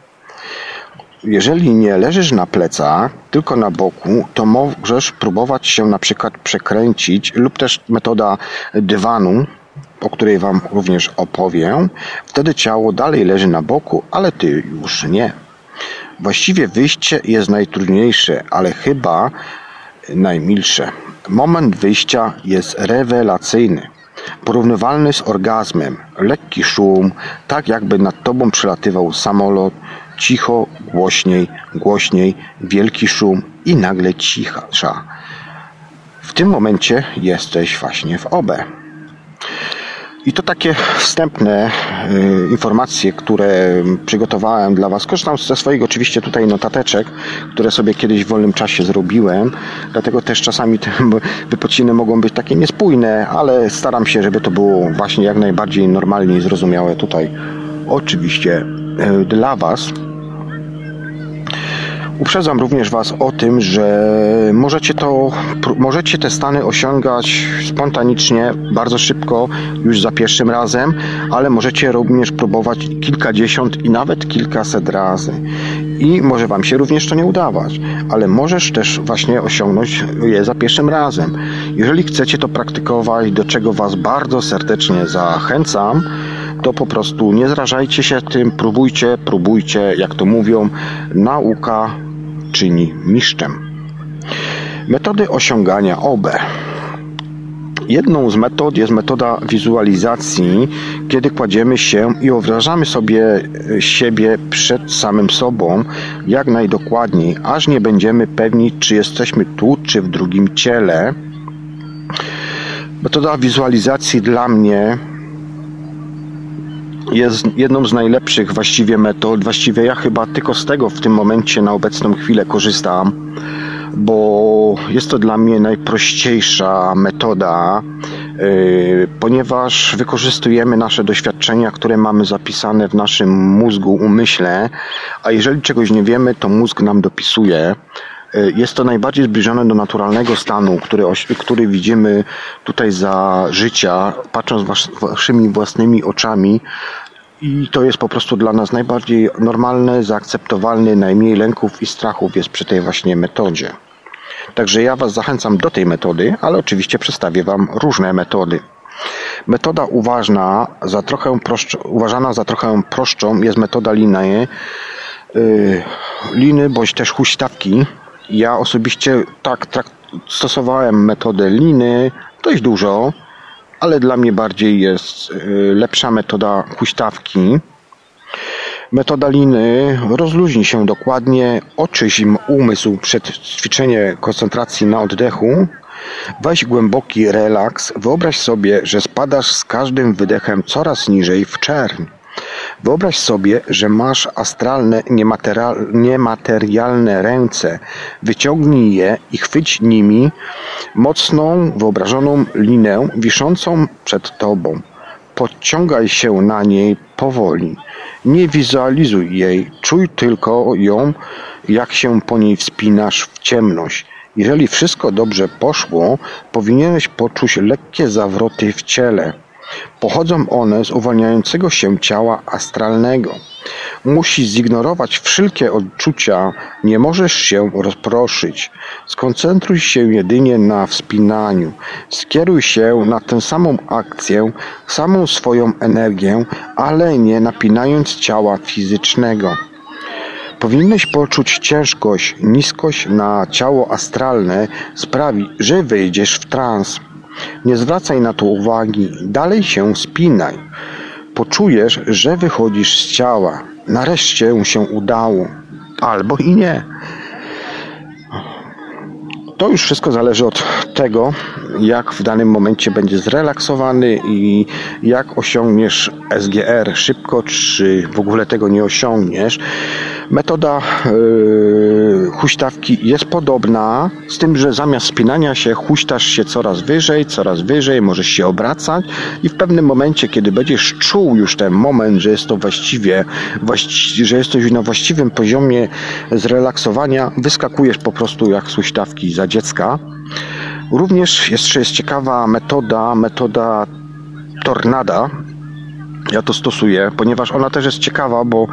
jeżeli nie leżysz na plecach, tylko na boku, to możesz próbować się na przykład przekręcić lub też metoda dywanu, o której Wam również opowiem. Wtedy ciało dalej leży na boku, ale Ty już nie. Właściwie wyjście jest najtrudniejsze, ale chyba najmilsze. Moment wyjścia jest rewelacyjny. Porównywalny z orgazmem. Lekki szum, tak jakby nad tobą przelatywał samolot, cicho, głośniej, głośniej, wielki szum i nagle cicha. W tym momencie jesteś właśnie w OB. I to takie wstępne y, informacje, które przygotowałem dla Was. Korzystam ze swoich oczywiście tutaj notateczek, które sobie kiedyś w wolnym czasie zrobiłem. Dlatego też czasami te [laughs] wypociny mogą być takie niespójne, ale staram się, żeby to było właśnie jak najbardziej normalnie i zrozumiałe tutaj. Oczywiście y, dla Was. Uprzedzam również Was o tym, że możecie, to, możecie te stany osiągać spontanicznie, bardzo szybko, już za pierwszym razem, ale możecie również próbować kilkadziesiąt i nawet kilkaset razy. I może Wam się również to nie udawać, ale możesz też właśnie osiągnąć je za pierwszym razem. Jeżeli chcecie to praktykować, do czego Was bardzo serdecznie zachęcam, to po prostu nie zrażajcie się tym, próbujcie, próbujcie, jak to mówią, nauka czyni mistrzem. Metody osiągania OB. Jedną z metod jest metoda wizualizacji, kiedy kładziemy się i wyobrażamy sobie e, siebie przed samym sobą jak najdokładniej, aż nie będziemy pewni, czy jesteśmy tu, czy w drugim ciele. Metoda wizualizacji dla mnie jest jedną z najlepszych właściwie metod. Właściwie ja chyba tylko z tego w tym momencie na obecną chwilę korzystam, bo jest to dla mnie najprościejsza metoda, yy, ponieważ wykorzystujemy nasze doświadczenia, które mamy zapisane w naszym mózgu, umyśle, a jeżeli czegoś nie wiemy, to mózg nam dopisuje. Yy, jest to najbardziej zbliżone do naturalnego stanu, który, który widzimy tutaj za życia, patrząc waszymi własnymi oczami, i to jest po prostu dla nas najbardziej normalne, zaakceptowalne, najmniej lęków i strachów jest przy tej właśnie metodzie. Także ja Was zachęcam do tej metody, ale oczywiście przedstawię Wam różne metody. Metoda uważna za trochę prostszą, uważana za trochę prostszą jest metoda liny, yy, liny bądź też huśtawki. Ja osobiście tak, stosowałem metodę liny dość dużo ale dla mnie bardziej jest y, lepsza metoda huśtawki. Metoda liny rozluźni się dokładnie, oczyś umysł przed ćwiczeniem koncentracji na oddechu. Weź głęboki relaks, wyobraź sobie, że spadasz z każdym wydechem coraz niżej w czerń. Wyobraź sobie, że masz astralne, niematerialne ręce. Wyciągnij je i chwyć nimi mocną, wyobrażoną linę wiszącą przed tobą. Podciągaj się na niej powoli. Nie wizualizuj jej, czuj tylko ją, jak się po niej wspinasz w ciemność. Jeżeli wszystko dobrze poszło, powinieneś poczuć lekkie zawroty w ciele. Pochodzą one z uwalniającego się ciała astralnego. Musisz zignorować wszelkie odczucia, nie możesz się rozproszyć. Skoncentruj się jedynie na wspinaniu. Skieruj się na tę samą akcję, samą swoją energię, ale nie napinając ciała fizycznego. Powinieneś poczuć ciężkość, niskość na ciało astralne sprawi, że wyjdziesz w trans. Nie zwracaj na to uwagi, dalej się spinaj. Poczujesz, że wychodzisz z ciała. Nareszcie się udało. Albo i nie. To już wszystko zależy od tego, jak w danym momencie będziesz zrelaksowany i jak osiągniesz SGR szybko, czy w ogóle tego nie osiągniesz. Metoda yy, huśtawki jest podobna, z tym, że zamiast spinania się huśtasz się coraz wyżej, coraz wyżej, możesz się obracać i w pewnym momencie, kiedy będziesz czuł już ten moment, że jest to właściwie, właści że jesteś na właściwym poziomie zrelaksowania, wyskakujesz po prostu jak z huśtawki za dziecka. Również jeszcze jest ciekawa metoda, metoda tornada, Ja to stosuję, ponieważ ona też jest ciekawa, bo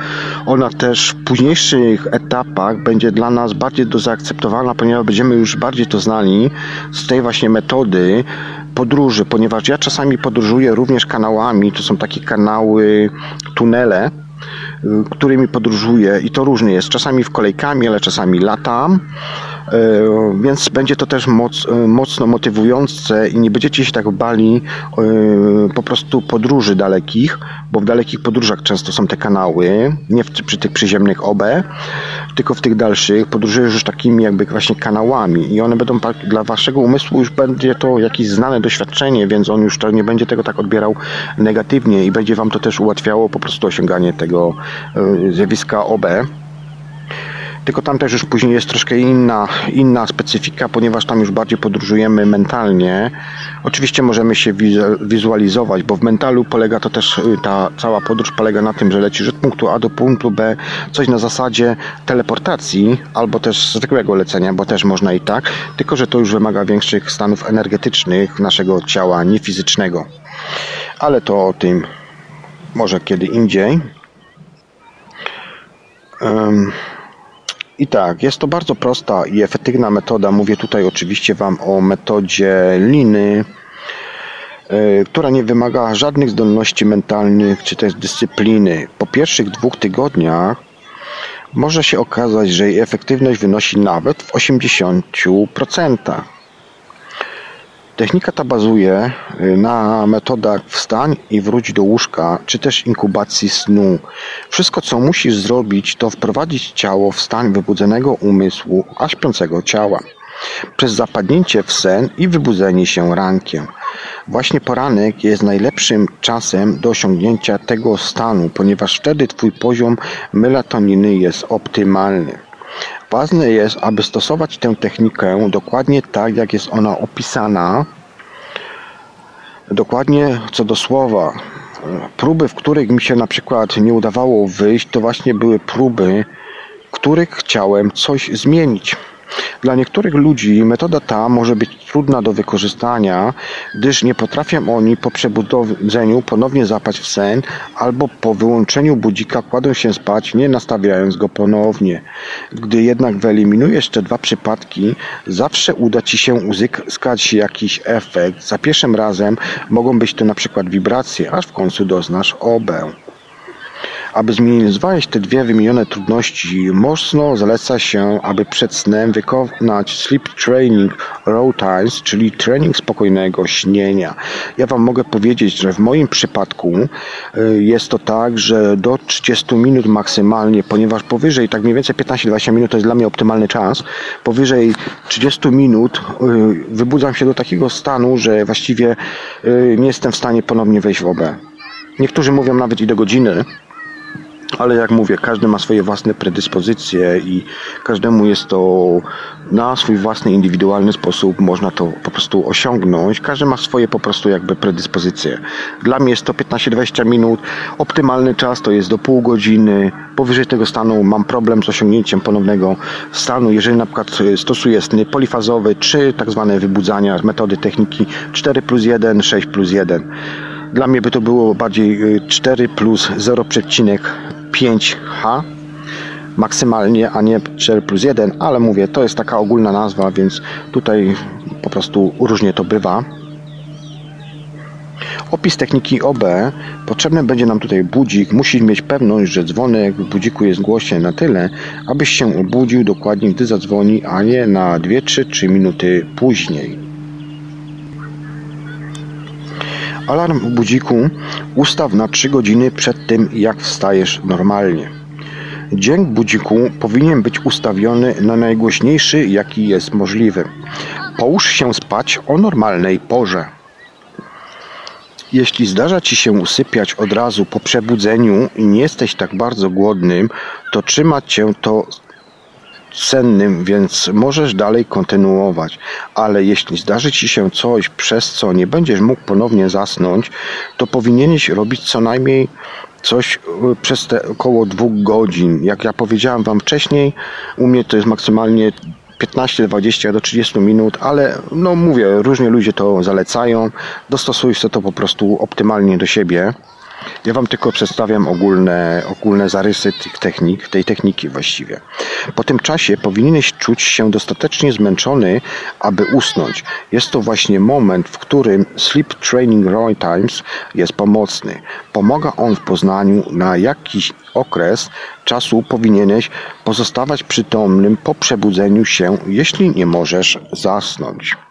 ona też w późniejszych etapach będzie dla nas bardziej do zaakceptowana, ponieważ będziemy już bardziej to znali z tej właśnie metody podróży, ponieważ ja czasami podróżuję również kanałami, to są takie kanały, tunele, którymi podróżuję i to różnie jest. Czasami w kolejkami, ale czasami latam. E, więc będzie to też moc, e, mocno motywujące i nie będziecie się tak bali e, po prostu podróży dalekich, bo w dalekich podróżach często są te kanały, nie w, przy tych przyziemnych OB, tylko w tych dalszych podróżujesz już takimi jakby właśnie kanałami i one będą dla waszego umysłu już będzie to jakieś znane doświadczenie, więc on już nie będzie tego tak odbierał negatywnie i będzie wam to też ułatwiało po prostu osiąganie tego zjawiska OB tylko tam też już później jest troszkę inna, inna specyfika, ponieważ tam już bardziej podróżujemy mentalnie. Oczywiście możemy się wizualizować, bo w mentalu polega to też, y, ta cała podróż polega na tym, że lecisz od punktu A do punktu B, coś na zasadzie teleportacji, albo też zwykłego lecenia, bo też można i tak, tylko że to już wymaga większych stanów energetycznych naszego ciała, nie fizycznego. Ale to o tym może kiedy indziej. Um, i tak, jest to bardzo prosta i efektywna metoda. Mówię tutaj oczywiście Wam o metodzie liny, yy, która nie wymaga żadnych zdolności mentalnych czy też dyscypliny. Po pierwszych dwóch tygodniach może się okazać, że jej efektywność wynosi nawet w 80%. Technika ta bazuje y, na metodach wstań i wróć do łóżka, czy też inkubacji snu. Wszystko, co musisz zrobić, to wprowadzić ciało w stan wybudzonego umysłu, a śpiącego ciała. Przez zapadnięcie w sen i wybudzenie się rankiem. Właśnie poranek jest najlepszym czasem do osiągnięcia tego stanu, ponieważ wtedy Twój poziom melatoniny jest optymalny. Ważne jest, aby stosować tę technikę dokładnie tak, jak jest ona opisana, dokładnie co do słowa. Próby, w których mi się na przykład nie udawało wyjść, to właśnie były próby, w których chciałem coś zmienić. Dla niektórych ludzi metoda ta może być trudna do wykorzystania, gdyż nie potrafią oni po przebudzeniu ponownie zapać w sen albo po wyłączeniu budzika kładą się spać, nie nastawiając go ponownie. Gdy jednak wyeliminujesz te dwa przypadki, zawsze uda Ci się uzyskać jakiś efekt. Za pierwszym razem mogą być to na przykład wibracje, aż w końcu doznasz obę. Aby zminimalizować te dwie wymienione trudności, mocno zaleca się, aby przed snem wykonać sleep training row times, czyli trening spokojnego śnienia. Ja Wam mogę powiedzieć, że w moim przypadku y, jest to tak, że do 30 minut maksymalnie, ponieważ powyżej, tak mniej więcej 15-20 minut to jest dla mnie optymalny czas, powyżej 30 minut y, wybudzam się do takiego stanu, że właściwie y, nie jestem w stanie ponownie wejść w OB. Niektórzy mówią nawet i do godziny, ale jak mówię, każdy ma swoje własne predyspozycje i każdemu jest to na swój własny, indywidualny sposób można to po prostu osiągnąć. Każdy ma swoje po prostu jakby predyspozycje. Dla mnie jest to 15-20 minut. Optymalny czas to jest do pół godziny. Powyżej tego stanu mam problem z osiągnięciem ponownego stanu. Jeżeli na przykład e, stosuję sny polifazowe, czy tak zwane wybudzania, metody techniki 4 plus 1, 6 plus 1. Dla mnie by to było bardziej e, 4 plus 0,5 5H maksymalnie, a nie 4 plus 1, ale mówię, to jest taka ogólna nazwa, więc tutaj po prostu różnie to bywa. Opis techniki OB. Potrzebny będzie nam tutaj budzik. Musisz mieć pewność, że dzwonek w budziku jest głośny na tyle, abyś się obudził dokładnie, gdy zadzwoni, a nie na 2-3 minuty później. Alarm w budziku ustaw na 3 godziny przed tym, jak wstajesz normalnie. Dźwięk budziku powinien być ustawiony na najgłośniejszy, jaki jest możliwy. Połóż się spać o normalnej porze. Jeśli zdarza Ci się usypiać od razu po przebudzeniu i nie jesteś tak bardzo głodnym, to trzyma Cię to cennym, więc możesz dalej kontynuować. Ale jeśli zdarzy Ci się coś, przez co nie będziesz mógł ponownie zasnąć, to powinieneś robić co najmniej coś y, przez te około dwóch godzin. Jak ja powiedziałem Wam wcześniej, u mnie to jest maksymalnie 15, 20 do 30 minut, ale no mówię, różnie ludzie to zalecają. Dostosuj sobie to po prostu optymalnie do siebie. Ja Wam tylko przedstawiam ogólne, ogólne zarysy tych technik, tej techniki właściwie. Po tym czasie powinieneś czuć się dostatecznie zmęczony, aby usnąć. Jest to właśnie moment, w którym Sleep Training Roy Times jest pomocny. Pomaga on w poznaniu, na jakiś okres czasu powinieneś pozostawać przytomnym po przebudzeniu się, jeśli nie możesz zasnąć.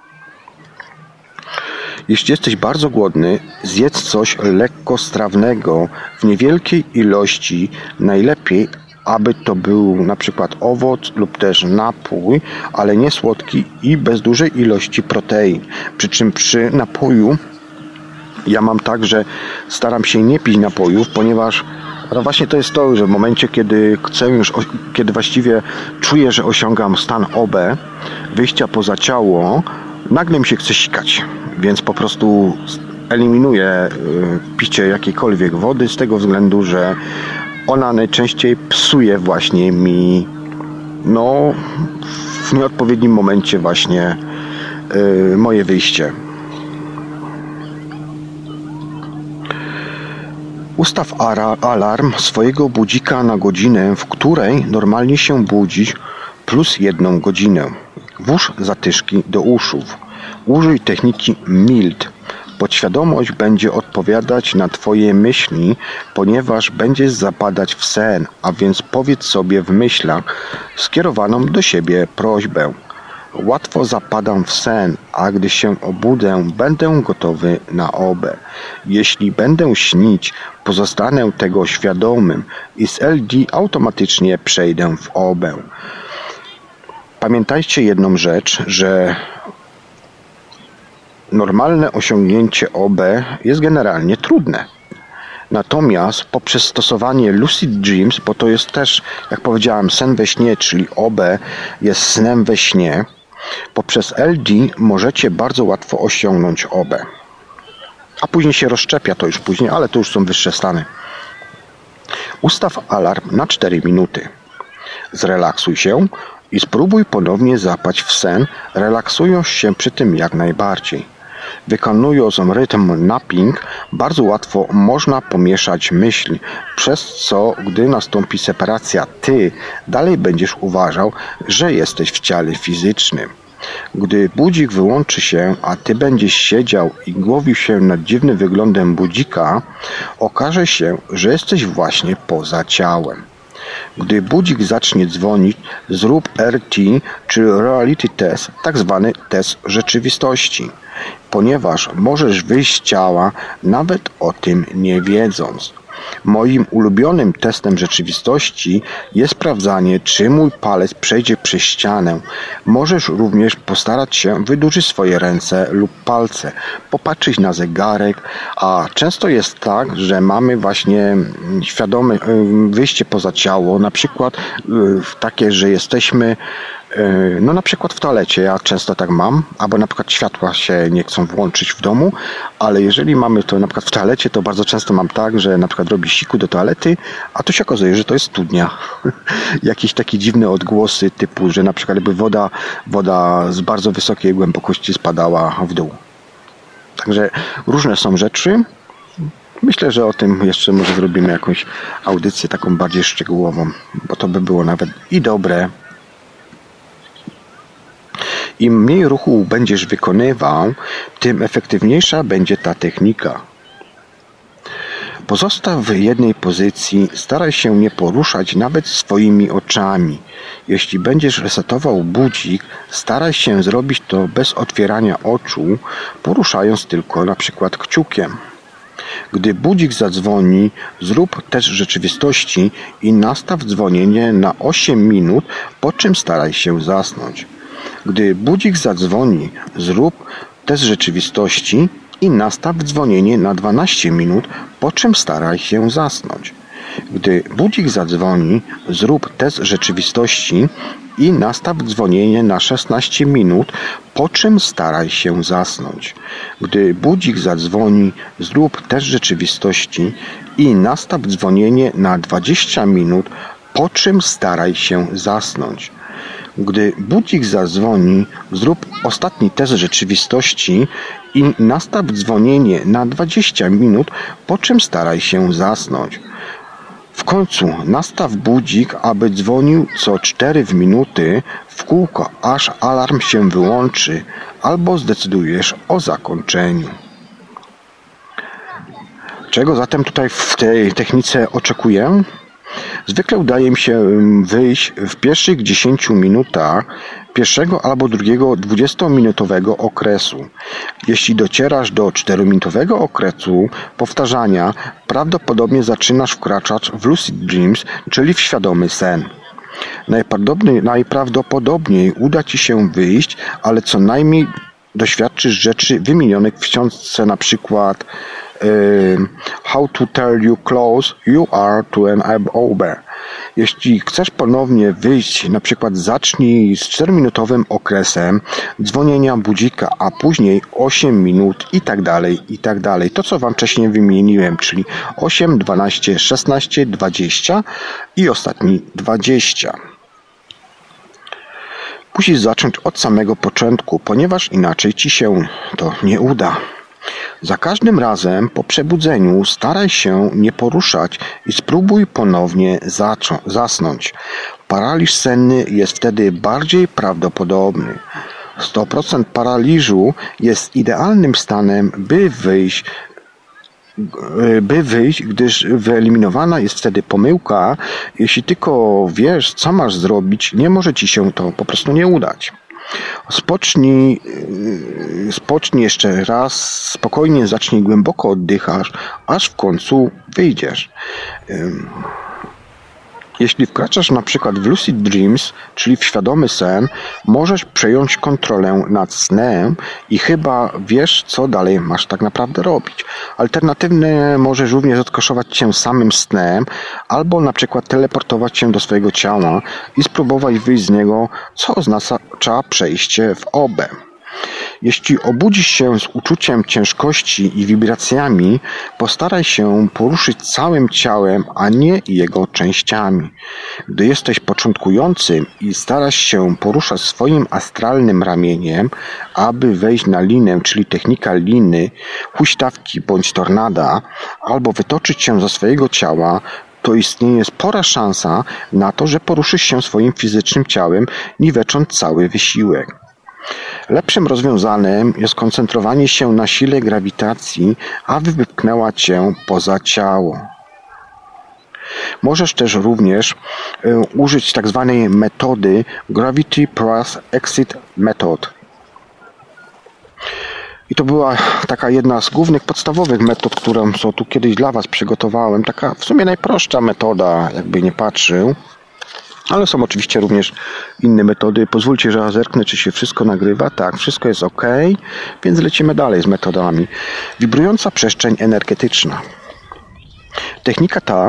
Jeśli jesteś bardzo głodny, zjedz coś lekkostrawnego w niewielkiej ilości, najlepiej aby to był na przykład owoc lub też napój, ale nie słodki i bez dużej ilości protein. Przy czym przy napoju ja mam tak, że staram się nie pić napojów, ponieważ no właśnie to jest to, że w momencie, kiedy chcę już, kiedy właściwie czuję, że osiągam stan OB, wyjścia poza ciało, nagle mi się chce sikać, więc po prostu eliminuję y, picie jakiejkolwiek wody z tego względu, że ona najczęściej psuje właśnie mi no w nieodpowiednim momencie właśnie yy, moje wyjście. Ustaw alarm swojego budzika na godzinę, w której normalnie się budzić, plus jedną godzinę. Włóż zatyszki do uszów. Użyj techniki MILD. Podświadomość będzie odpowiadać na Twoje myśli, ponieważ będziesz zapadać w sen, a więc powiedz sobie w myślach skierowaną do siebie prośbę. Łatwo zapadam w sen, a gdy się obudzę, będę gotowy na obę. Jeśli będę śnić, pozostanę tego świadomym i z LD automatycznie przejdę w obę. Pamiętajcie jedną rzecz, że normalne osiągnięcie OB jest generalnie trudne. Natomiast poprzez stosowanie Lucid Dreams, bo to jest też, jak powiedziałem, sen we śnie, czyli OB jest snem we śnie, poprzez LD możecie bardzo łatwo osiągnąć OB. A później się rozszczepia to już później, ale to już są wyższe stany. Ustaw alarm na 4 minuty. Zrelaksuj się, i spróbuj ponownie zapać w sen, relaksując się przy tym jak najbardziej. Wykonując rytm napping, bardzo łatwo można pomieszać myśl, przez co gdy nastąpi separacja, ty dalej będziesz uważał, że jesteś w ciele fizycznym. Gdy budzik wyłączy się, a ty będziesz siedział i głowił się nad dziwnym wyglądem budzika, okaże się, że jesteś właśnie poza ciałem. Gdy budzik zacznie dzwonić, zrób RT, czyli Reality Test, tak zwany test rzeczywistości, ponieważ możesz wyjść z ciała nawet o tym nie wiedząc. Moim ulubionym testem rzeczywistości jest sprawdzanie, czy mój palec przejdzie przez ścianę. Możesz również postarać się wydłużyć swoje ręce lub palce, popatrzeć na zegarek, a często jest tak, że mamy właśnie świadome wyjście poza ciało, na przykład y, takie, że jesteśmy no na przykład w toalecie, ja często tak mam, albo na przykład światła się nie chcą włączyć w domu, ale jeżeli mamy to na przykład w toalecie, to bardzo często mam tak, że na przykład robi siku do toalety, a tu się okazuje, że to jest studnia. [laughs] Jakieś takie dziwne odgłosy typu, że na przykład jakby woda, woda z bardzo wysokiej głębokości spadała w dół. Także różne są rzeczy. Myślę, że o tym jeszcze może zrobimy jakąś audycję taką bardziej szczegółową, bo to by było nawet i dobre, im mniej ruchu będziesz wykonywał, tym efektywniejsza będzie ta technika. Pozostaw w jednej pozycji, staraj się nie poruszać nawet swoimi oczami. Jeśli będziesz resetował budzik, staraj się zrobić to bez otwierania oczu, poruszając tylko na przykład kciukiem. Gdy budzik zadzwoni, zrób też rzeczywistości i nastaw dzwonienie na 8 minut, po czym staraj się zasnąć. Gdy budzik zadzwoni, zrób test rzeczywistości i nastaw dzwonienie na 12 minut, po czym staraj się zasnąć. Gdy budzik zadzwoni, zrób test rzeczywistości i nastaw dzwonienie na 16 minut, po czym staraj się zasnąć. Gdy budzik zadzwoni, zrób test rzeczywistości i nastaw dzwonienie na 20 minut, po czym staraj się zasnąć. Gdy budzik zadzwoni, zrób ostatni test rzeczywistości i nastaw dzwonienie na 20 minut, po czym staraj się zasnąć. W końcu nastaw budzik, aby dzwonił co 4 minuty w kółko, aż alarm się wyłączy, albo zdecydujesz o zakończeniu. Czego zatem tutaj w tej technice oczekuję? Zwykle udaje mi się wyjść w pierwszych 10 minutach pierwszego albo drugiego 20-minutowego okresu. Jeśli docierasz do 4-minutowego okresu powtarzania, prawdopodobnie zaczynasz wkraczać w lucid dreams, czyli w świadomy sen. Najprawdopodobniej, najprawdopodobniej uda Ci się wyjść, ale co najmniej doświadczysz rzeczy wymienionych w książce na przykład How to tell you close you are to an Uber. Jeśli chcesz ponownie wyjść, na przykład zacznij z 4-minutowym okresem dzwonienia budzika, a później 8 minut i tak dalej, i tak dalej. To, co Wam wcześniej wymieniłem, czyli 8, 12, 16, 20 i ostatni 20. Musisz zacząć od samego początku, ponieważ inaczej Ci się to nie uda. Za każdym razem po przebudzeniu staraj się nie poruszać i spróbuj ponownie zasnąć. Paraliż senny jest wtedy bardziej prawdopodobny. 100% paraliżu jest idealnym stanem, by wyjść by wyjść, gdyż wyeliminowana jest wtedy pomyłka. Jeśli tylko wiesz, co masz zrobić, nie może ci się to po prostu nie udać. Spocznij, yy, spocznij jeszcze raz, spokojnie zacznij głęboko oddychać, aż w końcu wyjdziesz. Jeśli wkraczasz na przykład w lucid dreams, czyli w świadomy sen, możesz przejąć kontrolę nad snem i chyba wiesz, co dalej masz tak naprawdę robić. Alternatywnie możesz również odkoszować się samym snem, albo na przykład teleportować się do swojego ciała i spróbować wyjść z niego, co oznacza przejście w obę. Jeśli obudzisz się z uczuciem ciężkości i wibracjami, postaraj się poruszyć całym ciałem, a nie jego częściami. Gdy jesteś początkującym i starasz się poruszać swoim astralnym ramieniem, aby wejść na linę, czyli technika liny, huśtawki bądź tornada, albo wytoczyć się ze swojego ciała, to istnieje spora szansa na to, że poruszysz się swoim fizycznym ciałem, niwecząc cały wysiłek. Lepszym rozwiązaniem jest koncentrowanie się na sile grawitacji, aby wypchnęła cię poza ciało. Możesz też również y, użyć tak zwanej metody Gravity Plus Exit Method. I to była taka jedna z głównych podstawowych metod, którą tu kiedyś dla Was przygotowałem. Taka w sumie najprostsza metoda, jakby nie patrzył. Ale są oczywiście również inne metody. Pozwólcie, że ja zerknę, czy się wszystko nagrywa. Tak, wszystko jest ok, więc lecimy dalej z metodami. Wibrująca przestrzeń energetyczna. Technika ta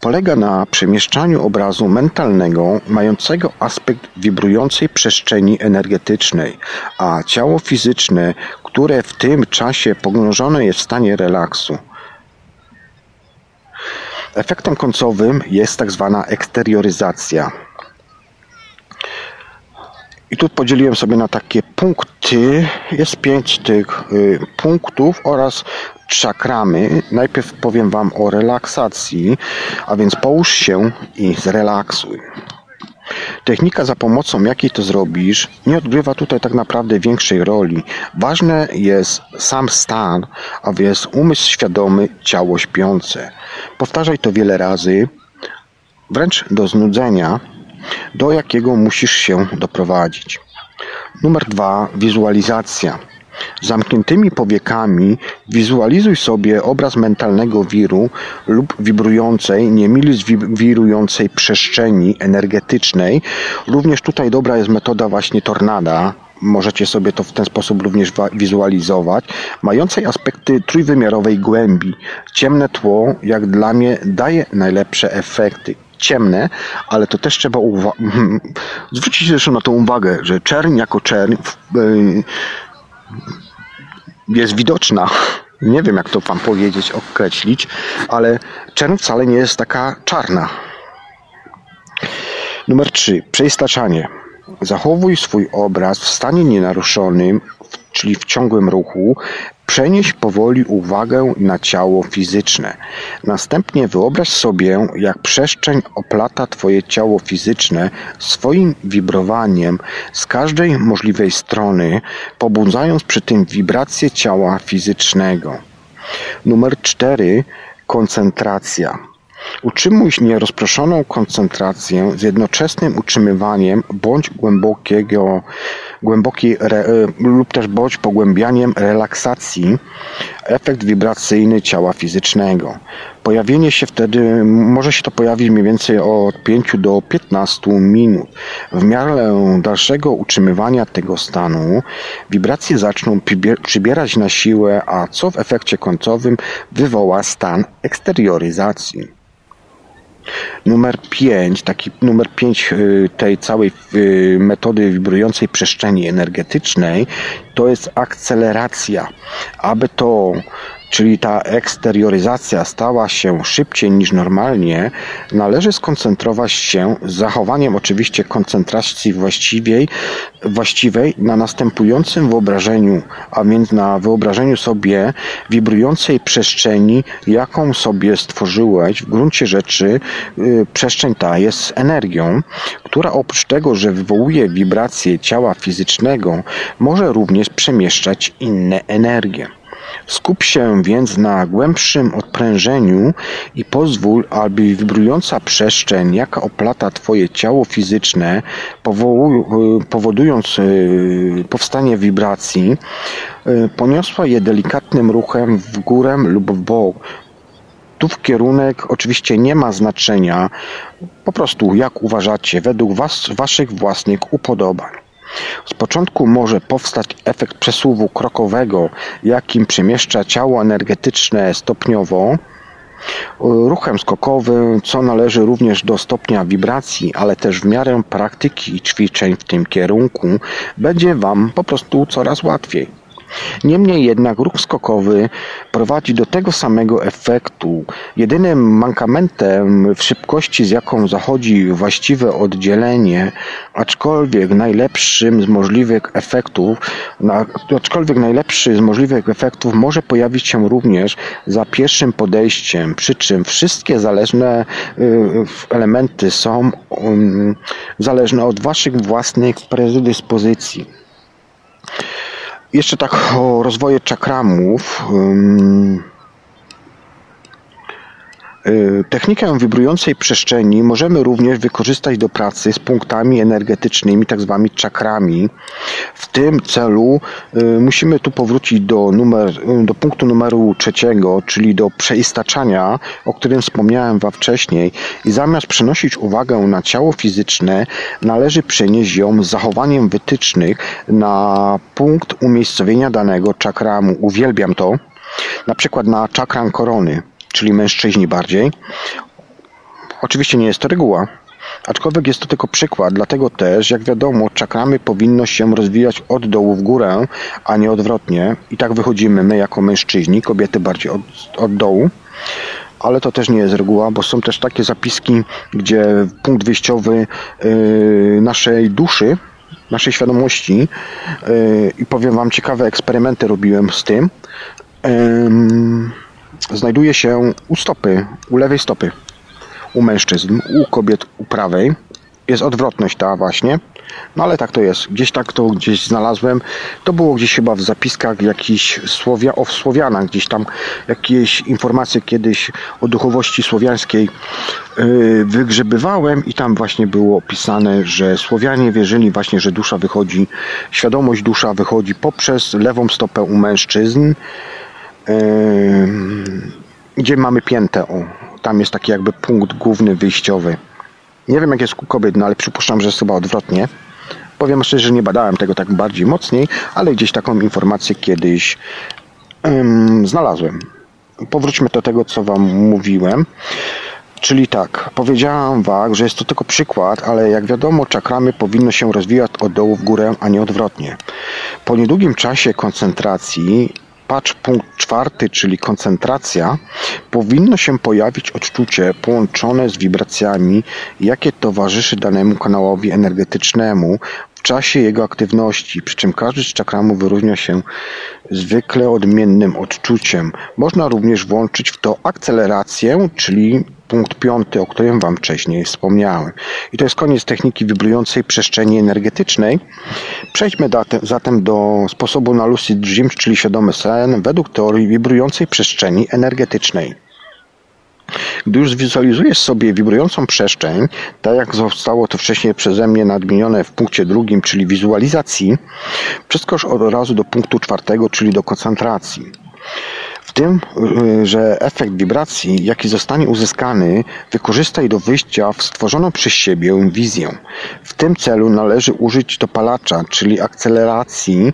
polega na przemieszczaniu obrazu mentalnego mającego aspekt wibrującej przestrzeni energetycznej, a ciało fizyczne, które w tym czasie pogrążone jest w stanie relaksu. Efektem końcowym jest tak zwana eksterioryzacja. I tu podzieliłem sobie na takie punkty. Jest pięć tych y, punktów oraz czakramy. Najpierw powiem Wam o relaksacji, a więc połóż się i zrelaksuj. Technika, za pomocą jakiej to zrobisz, nie odgrywa tutaj tak naprawdę większej roli. Ważne jest sam stan, a więc umysł świadomy, ciało śpiące. Powtarzaj to wiele razy, wręcz do znudzenia, do jakiego musisz się doprowadzić. Numer dwa, wizualizacja. Zamkniętymi powiekami wizualizuj sobie obraz mentalnego wiru lub wibrującej, niemili wirującej przestrzeni energetycznej. Również tutaj dobra jest metoda właśnie tornada, możecie sobie to w ten sposób również wizualizować, mającej aspekty trójwymiarowej głębi. Ciemne tło, jak dla mnie, daje najlepsze efekty. Ciemne, ale to też trzeba uwa- [laughs] zwrócić zresztą na to uwagę, że czerń jako czerń yy, jest widoczna. Nie wiem, jak to Wam powiedzieć, określić, ale czerń wcale nie jest taka czarna. Numer 3. Przeistaczanie. Zachowuj swój obraz w stanie nienaruszonym, czyli w ciągłym ruchu. Przenieś powoli uwagę na ciało fizyczne. Następnie wyobraź sobie, jak przestrzeń oplata Twoje ciało fizyczne swoim wibrowaniem z każdej możliwej strony, pobudzając przy tym wibrację ciała fizycznego. Numer 4. Koncentracja. Utrzymuj nierozproszoną koncentrację z jednoczesnym utrzymywaniem bądź głębokiego, głębokiej re, lub też bądź pogłębianiem relaksacji efekt wibracyjny ciała fizycznego. Pojawienie się wtedy, może się to pojawić mniej więcej od 5 do 15 minut. W miarę dalszego utrzymywania tego stanu wibracje zaczną przybierać na siłę, a co w efekcie końcowym wywoła stan eksterioryzacji. Numer 5, taki numer 5 y, tej całej y, metody wibrującej przestrzeni energetycznej, to jest akceleracja. Aby to czyli ta eksterioryzacja stała się szybciej niż normalnie, należy skoncentrować się z zachowaniem oczywiście koncentracji właściwej, właściwej na następującym wyobrażeniu, a więc na wyobrażeniu sobie wibrującej przestrzeni, jaką sobie stworzyłeś. W gruncie rzeczy yy, przestrzeń ta jest energią, która oprócz tego, że wywołuje wibracje ciała fizycznego, może również przemieszczać inne energie. Skup się więc na głębszym odprężeniu i pozwól, aby wibrująca przestrzeń, jaka oplata Twoje ciało fizyczne, powodując y, powstanie wibracji, y, poniosła je delikatnym ruchem w górę lub w bok. Tu w kierunek oczywiście nie ma znaczenia, po prostu jak uważacie, według was, waszych własnych upodobań. Z początku może powstać efekt przesuwu krokowego, jakim przemieszcza ciało energetyczne stopniowo, ruchem skokowym, co należy również do stopnia wibracji, ale też w miarę praktyki i ćwiczeń w tym kierunku, będzie Wam po prostu coraz łatwiej. Niemniej jednak ruch skokowy prowadzi do tego samego efektu. Jedynym mankamentem w szybkości, z jaką zachodzi właściwe oddzielenie, aczkolwiek najlepszym z możliwych efektów, aczkolwiek najlepszy z możliwych efektów może pojawić się również za pierwszym podejściem, przy czym wszystkie zależne y, elementy są um, zależne od Waszych własnych predyspozycji. Jeszcze tak o rozwoju czakramów. Technikę wibrującej przestrzeni możemy również wykorzystać do pracy z punktami energetycznymi, tak zwanymi czakrami. W tym celu y, musimy tu powrócić do, numer, y, do punktu numeru trzeciego, czyli do przeistaczania, o którym wspomniałem Wam wcześniej. I zamiast przenosić uwagę na ciało fizyczne, należy przenieść ją z zachowaniem wytycznych na punkt umiejscowienia danego czakramu. Uwielbiam to. Na przykład na czakran korony czyli mężczyźni bardziej. Oczywiście nie jest to reguła, aczkolwiek jest to tylko przykład, dlatego też, jak wiadomo, czakramy powinno się rozwijać od dołu w górę, a nie odwrotnie. I tak wychodzimy my jako mężczyźni, kobiety bardziej od, od dołu ale to też nie jest reguła, bo są też takie zapiski, gdzie punkt wyjściowy yy, naszej duszy, naszej świadomości yy, i powiem Wam, ciekawe eksperymenty robiłem z tym. Yy, znajduje się u stopy, u lewej stopy. U mężczyzn, u kobiet u prawej. Jest odwrotność ta właśnie. No ale tak to jest. Gdzieś tak to gdzieś znalazłem. To było gdzieś chyba w zapiskach jakichś Słowia, o Słowianach. Gdzieś tam jakieś informacje kiedyś o duchowości słowiańskiej yy, wygrzebywałem i tam właśnie było opisane, że Słowianie wierzyli właśnie, że dusza wychodzi, świadomość dusza wychodzi poprzez lewą stopę u mężczyzn gdzie mamy piętę. O, tam jest taki jakby punkt główny wyjściowy. Nie wiem jak jest u kobiet, no ale przypuszczam, że jest chyba odwrotnie. Powiem szczerze, że nie badałem tego tak bardziej mocniej, ale gdzieś taką informację kiedyś znalazłem. Powróćmy do tego, co Wam mówiłem. Czyli tak, powiedziałam Wam, że jest to tylko przykład, ale jak wiadomo, czakramy powinno się rozwijać od dołu w górę, a nie odwrotnie. Po niedługim czasie koncentracji patrz punkt czwarty, czyli koncentracja, powinno się pojawić odczucie połączone z wibracjami, jakie towarzyszy danemu kanałowi energetycznemu w czasie jego aktywności, przy czym każdy z czakramów wyróżnia się zwykle odmiennym odczuciem. Można również włączyć w to akcelerację, czyli punkt piąty, o którym Wam wcześniej wspomniałem. I to jest koniec techniki wibrującej przestrzeni energetycznej. Przejdźmy zatem do sposobu na lucid dreams, czyli świadomy sen, według teorii wibrującej przestrzeni energetycznej. Gdy już zwizualizujesz sobie wibrującą przestrzeń, tak jak zostało to wcześniej przeze mnie nadmienione w punkcie drugim, czyli wizualizacji, przeskocz od razu do punktu czwartego, czyli do koncentracji. W tym, y, że efekt wibracji, jaki zostanie uzyskany, wykorzystaj do wyjścia w stworzoną przez siebie wizję. W tym celu należy użyć dopalacza, czyli akceleracji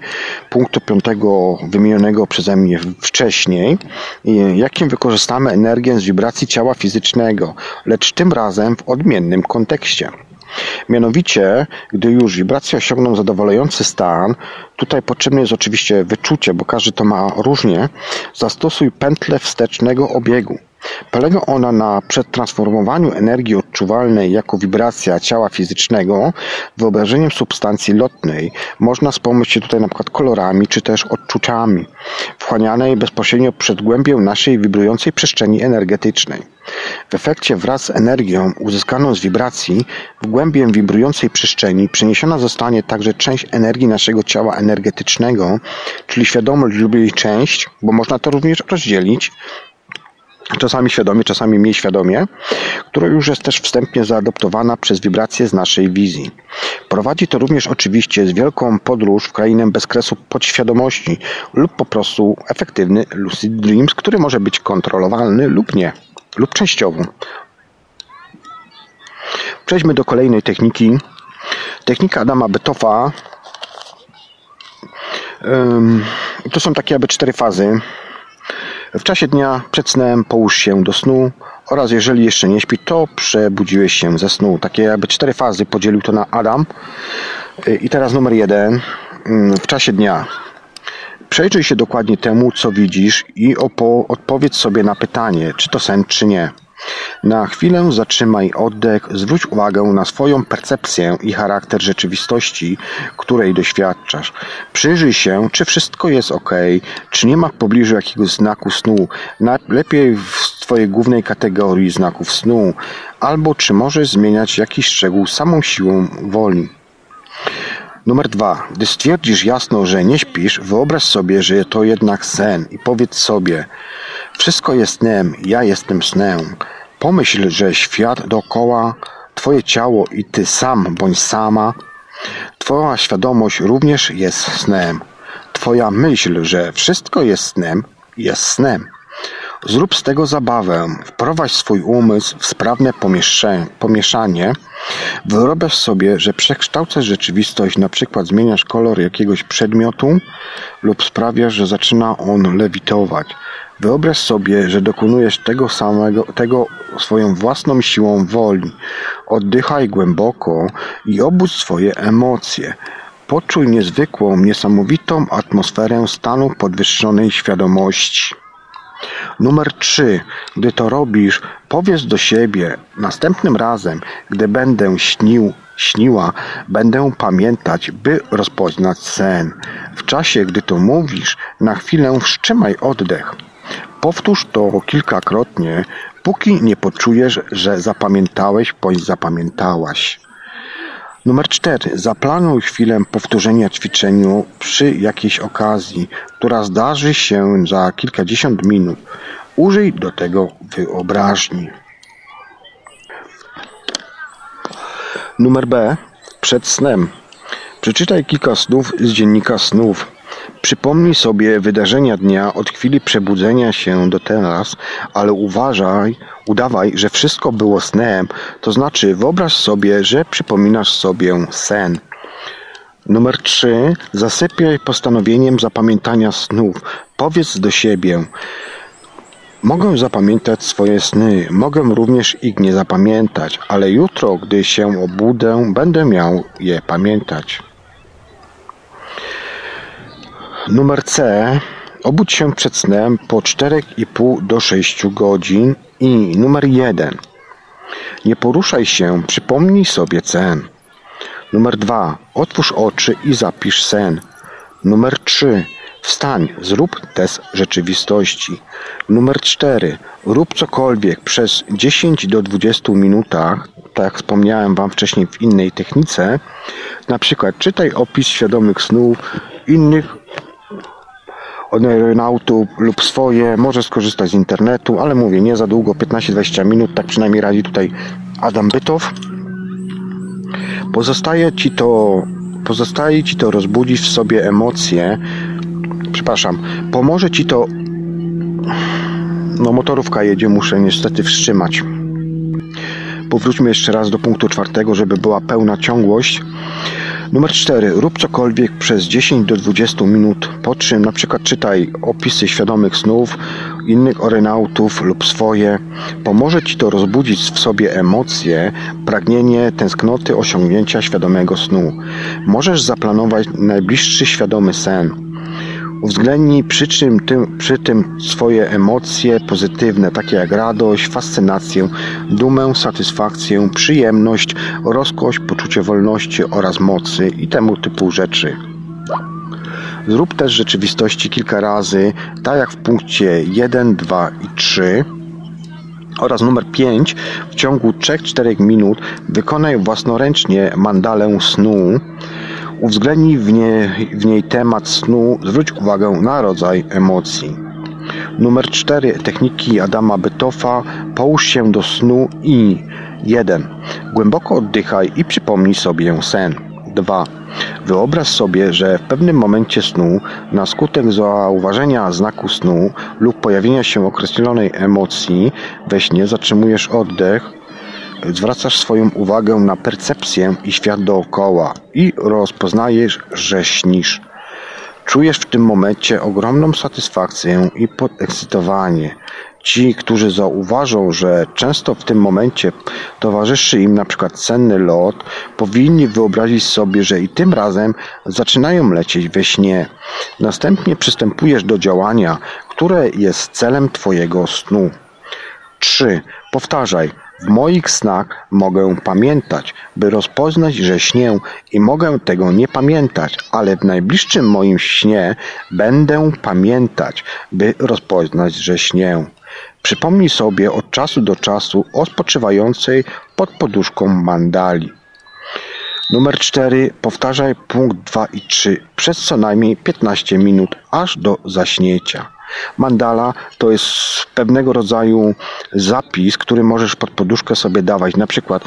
punktu piątego wymienionego przeze mnie wcześniej, jakim wykorzystamy energię z wibracji ciała fizycznego, lecz tym razem w odmiennym kontekście. Mianowicie, gdy już wibracje osiągną zadowalający stan, tutaj potrzebne jest oczywiście wyczucie, bo każdy to ma różnie, zastosuj pętlę wstecznego obiegu. Polega ona na przetransformowaniu energii odczuwalnej jako wibracja ciała fizycznego wyobrażeniem substancji lotnej. Można wspomnieć się tutaj przykład kolorami czy też odczuciami, wchłanianej bezpośrednio przed głębią naszej wibrującej przestrzeni energetycznej. W efekcie wraz z energią uzyskaną z wibracji w głębię wibrującej przestrzeni przeniesiona zostanie także część energii naszego ciała energetycznego, czyli świadomość lub jej część, bo można to również rozdzielić czasami świadomie, czasami mniej świadomie, która już jest też wstępnie zaadoptowana przez wibracje z naszej wizji. Prowadzi to również oczywiście z wielką podróż w krainę bezkresu podświadomości lub po prostu efektywny lucid dreams, który może być kontrolowalny lub nie, lub częściowo. Przejdźmy do kolejnej techniki. Technika Adama Betofa. To są takie jakby cztery fazy w czasie dnia przed snem połóż się do snu oraz jeżeli jeszcze nie śpi, to przebudziłeś się ze snu. Takie jakby cztery fazy podzielił to na Adam. I teraz numer jeden. W czasie dnia przejrzyj się dokładnie temu, co widzisz i odpowiedz sobie na pytanie, czy to sen, czy nie. Na chwilę zatrzymaj oddech, zwróć uwagę na swoją percepcję i charakter rzeczywistości, której doświadczasz. Przyjrzyj się, czy wszystko jest ok, czy nie ma w pobliżu jakiegoś znaku snu, lepiej w Twojej głównej kategorii znaków snu, albo czy możesz zmieniać jakiś szczegół samą siłą woli. Numer dwa. Gdy stwierdzisz jasno, że nie śpisz, wyobraź sobie, że to jednak sen i powiedz sobie, wszystko jest snem, ja jestem snem. Pomyśl, że świat dookoła, Twoje ciało i Ty sam bądź sama, Twoja świadomość również jest snem. Twoja myśl, że wszystko jest snem, jest snem. Zrób z tego zabawę, wprowadź swój umysł w sprawne pomieszanie, wyobraź sobie, że przekształcasz rzeczywistość, na przykład zmieniasz kolor jakiegoś przedmiotu lub sprawiasz, że zaczyna on lewitować. Wyobraź sobie, że dokonujesz tego samego, tego swoją własną siłą woli. Oddychaj głęboko i obudź swoje emocje. Poczuj niezwykłą, niesamowitą atmosferę stanu podwyższonej świadomości. Numer trzy. Gdy to robisz, powiedz do siebie, następnym razem, gdy będę śnił, śniła, będę pamiętać, by rozpoznać sen. W czasie, gdy to mówisz, na chwilę wstrzymaj oddech. Powtórz to kilkakrotnie, póki nie poczujesz, że zapamiętałeś bądź zapamiętałaś. Numer 4. Zaplanuj chwilę powtórzenia ćwiczenia przy jakiejś okazji, która zdarzy się za kilkadziesiąt minut. Użyj do tego wyobraźni. Numer B. Przed snem. Przeczytaj kilka snów z dziennika snów. Przypomnij sobie wydarzenia dnia od chwili przebudzenia się do teraz, ale uważaj, udawaj, że wszystko było snem, to znaczy wyobraź sobie, że przypominasz sobie sen. Numer 3. Zasypiaj postanowieniem zapamiętania snów. Powiedz do siebie. Mogę zapamiętać swoje sny, mogę również ich nie zapamiętać, ale jutro, gdy się obudę, będę miał je pamiętać. Numer C. Obudź się przed snem po 4,5 do 6 godzin i numer 1. Nie poruszaj się, przypomnij sobie sen. Numer 2. Otwórz oczy i zapisz sen. Numer 3. Wstań, zrób test rzeczywistości. Numer 4. Rób cokolwiek przez 10 do 20 minutach, tak jak wspomniałem Wam wcześniej w innej technice. Na przykład czytaj opis świadomych snów innych aeronautów lub swoje, może skorzystać z internetu, ale mówię, nie za długo, 15-20 minut, tak przynajmniej radzi tutaj Adam Bytow. Pozostaje ci to, pozostaje ci to rozbudzić w sobie emocje, przepraszam, pomoże ci to, no motorówka jedzie, muszę niestety wstrzymać. Powróćmy jeszcze raz do punktu czwartego, żeby była pełna ciągłość. Numer 4. Rób cokolwiek przez 10 do 20 minut, po czym na przykład czytaj opisy świadomych snów innych orynautów lub swoje. Pomoże Ci to rozbudzić w sobie emocje, pragnienie, tęsknoty osiągnięcia świadomego snu. Możesz zaplanować najbliższy świadomy sen. Uwzględnij przy, czym tym, przy tym swoje emocje pozytywne, takie jak radość, fascynację, dumę, satysfakcję, przyjemność, rozkosz, poczucie wolności oraz mocy i temu typu rzeczy. Zrób też rzeczywistości kilka razy, tak jak w punkcie 1, 2 i 3 oraz numer 5 w ciągu 3-4 minut wykonaj własnoręcznie mandalę snu Uwzględnij w, nie, w niej temat snu, zwróć uwagę na rodzaj emocji. Numer 4. Techniki Adama Bytofa. Połóż się do snu i 1. Głęboko oddychaj i przypomnij sobie sen. 2. Wyobraź sobie, że w pewnym momencie snu, na skutek zauważenia znaku snu lub pojawienia się określonej emocji we śnie zatrzymujesz oddech zwracasz swoją uwagę na percepcję i świat dookoła i rozpoznajesz, że śnisz. Czujesz w tym momencie ogromną satysfakcję i podekscytowanie. Ci, którzy zauważą, że często w tym momencie towarzyszy im przykład cenny lot, powinni wyobrazić sobie, że i tym razem zaczynają lecieć we śnie. Następnie przystępujesz do działania, które jest celem Twojego snu. 3. Powtarzaj. W moich snach mogę pamiętać, by rozpoznać, że śnię i mogę tego nie pamiętać, ale w najbliższym moim śnie będę pamiętać, by rozpoznać, że śnię. Przypomnij sobie od czasu do czasu o spoczywającej pod poduszką mandali. Numer 4. Powtarzaj punkt 2 i 3 przez co najmniej 15 minut aż do zaśnięcia. Mandala to jest pewnego rodzaju zapis, który możesz pod poduszkę sobie dawać. Na przykład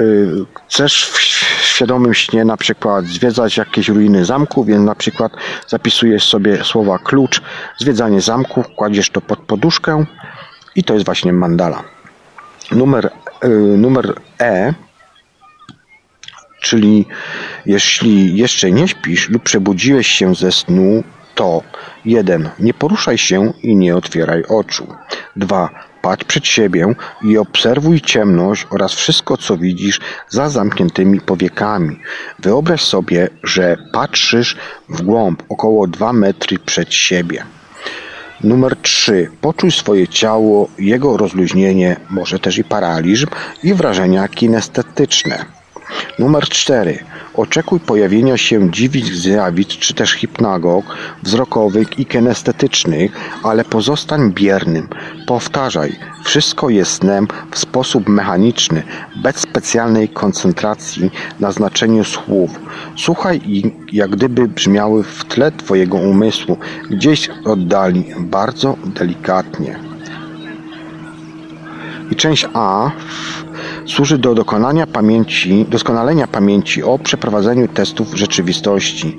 yy, chcesz w świadomym śnie na przykład zwiedzać jakieś ruiny zamku, więc na przykład zapisujesz sobie słowa klucz, zwiedzanie zamku, kładziesz to pod poduszkę i to jest właśnie mandala. Numer, yy, numer E czyli jeśli jeszcze nie śpisz lub przebudziłeś się ze snu, to 1. Nie poruszaj się i nie otwieraj oczu. 2. Patrz przed siebie i obserwuj ciemność oraz wszystko, co widzisz za zamkniętymi powiekami. Wyobraź sobie, że patrzysz w głąb około 2 metry przed siebie. Numer 3. Poczuj swoje ciało, jego rozluźnienie, może też i paraliżm i wrażenia kinestetyczne. Numer 4. Oczekuj pojawienia się dziwnych zjawisk czy też hipnagog wzrokowych i kinestetycznych, ale pozostań biernym. Powtarzaj, wszystko jest snem w sposób mechaniczny, bez specjalnej koncentracji na znaczeniu słów. Słuchaj i jak gdyby brzmiały w tle Twojego umysłu, gdzieś oddali, bardzo delikatnie. I część A służy do dokonania pamięci, doskonalenia pamięci o przeprowadzeniu testów rzeczywistości.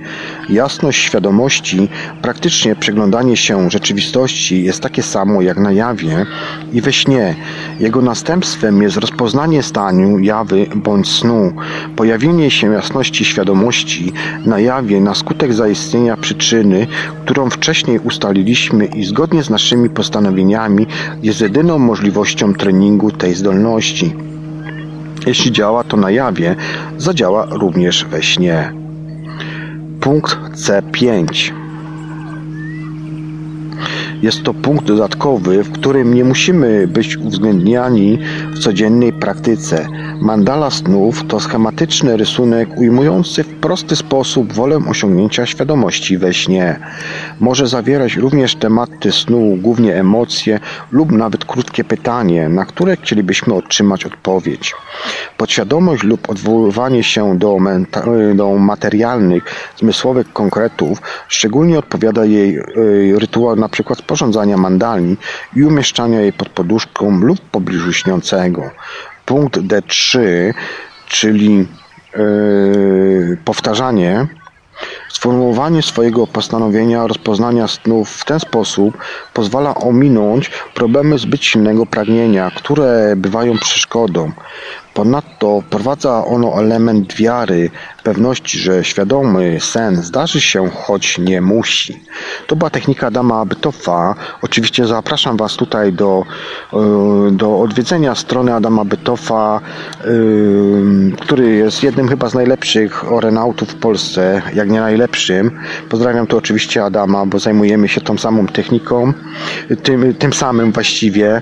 Jasność świadomości, praktycznie przeglądanie się rzeczywistości jest takie samo jak na jawie i we śnie. Jego następstwem jest rozpoznanie stanu jawy bądź snu, pojawienie się jasności świadomości na jawie na skutek zaistnienia przyczyny, którą wcześniej ustaliliśmy i zgodnie z naszymi postanowieniami jest jedyną możliwością treningu tej zdolności. Jeśli działa to na jawie, zadziała również we śnie. Punkt C5. Jest to punkt dodatkowy, w którym nie musimy być uwzględniani w codziennej praktyce. Mandala snów to schematyczny rysunek ujmujący w prosty sposób wolę osiągnięcia świadomości we śnie. Może zawierać również tematy snu, głównie emocje lub nawet krótkie pytanie, na które chcielibyśmy otrzymać odpowiedź. Podświadomość lub odwoływanie się do, do materialnych, zmysłowych konkretów, szczególnie odpowiada jej y, rytuał na przykład sporządzania mandalni i umieszczania jej pod poduszką lub w pobliżu śniącego. Punkt D3, czyli yy, powtarzanie, Sformułowanie swojego postanowienia rozpoznania snów w ten sposób pozwala ominąć problemy zbyt silnego pragnienia, które bywają przeszkodą. Ponadto wprowadza ono element wiary, pewności, że świadomy sen zdarzy się, choć nie musi. To była technika Adama Bytowa. Oczywiście zapraszam Was tutaj do, e, do odwiedzenia strony Adama Bytowa, e, który jest jednym chyba z najlepszych orenautów w Polsce, jak nie najlepszym. Pozdrawiam tu oczywiście Adama, bo zajmujemy się tą samą techniką, tym, tym samym właściwie.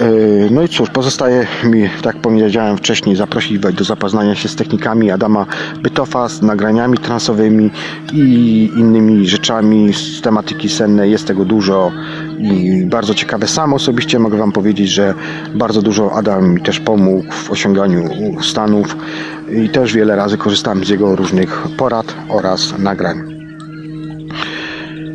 Yy, no i cóż, pozostaje mi, tak powiedziałem wcześniej, zaprosić Was do zapoznania się z technikami Adama Bytofa, z nagraniami transowymi i innymi rzeczami z tematyki sennej. Jest tego dużo i bardzo ciekawe. Sam osobiście mogę Wam powiedzieć, że bardzo dużo Adam mi też pomógł w osiąganiu stanów i też wiele razy korzystałem z jego różnych porad oraz nagrań.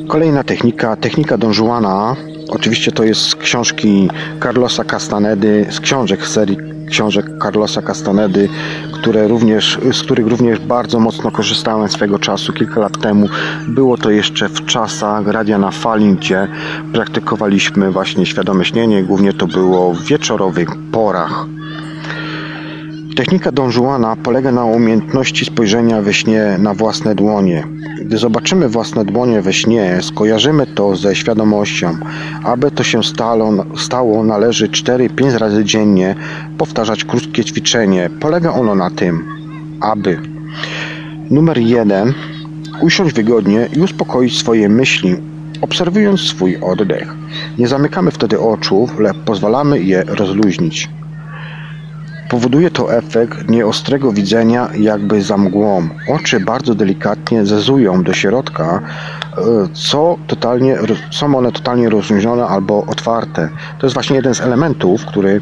Kolejna technika, technika Don Juana Oczywiście to jest z książki Carlosa Castanedy, z książek serii książek Carlosa Castanedy, które również, z których również bardzo mocno korzystałem swego czasu kilka lat temu. Było to jeszcze w czasach radia na fali, gdzie praktykowaliśmy właśnie świadome śnienie. Głównie to było w wieczorowych porach. Technika Don Juana polega na umiejętności spojrzenia we śnie na własne dłonie. Gdy zobaczymy własne dłonie we śnie, skojarzymy to ze świadomością. Aby to się stało, stało należy 4-5 razy dziennie powtarzać krótkie ćwiczenie. Polega ono na tym, aby numer 1 usiąść wygodnie i uspokoić swoje myśli, obserwując swój oddech. Nie zamykamy wtedy oczu, lecz pozwalamy je rozluźnić. Powoduje to efekt nieostrego widzenia jakby za mgłą. Oczy bardzo delikatnie zezują do środka, e, co totalnie, są one totalnie rozluźnione albo otwarte. To jest właśnie jeden z elementów, który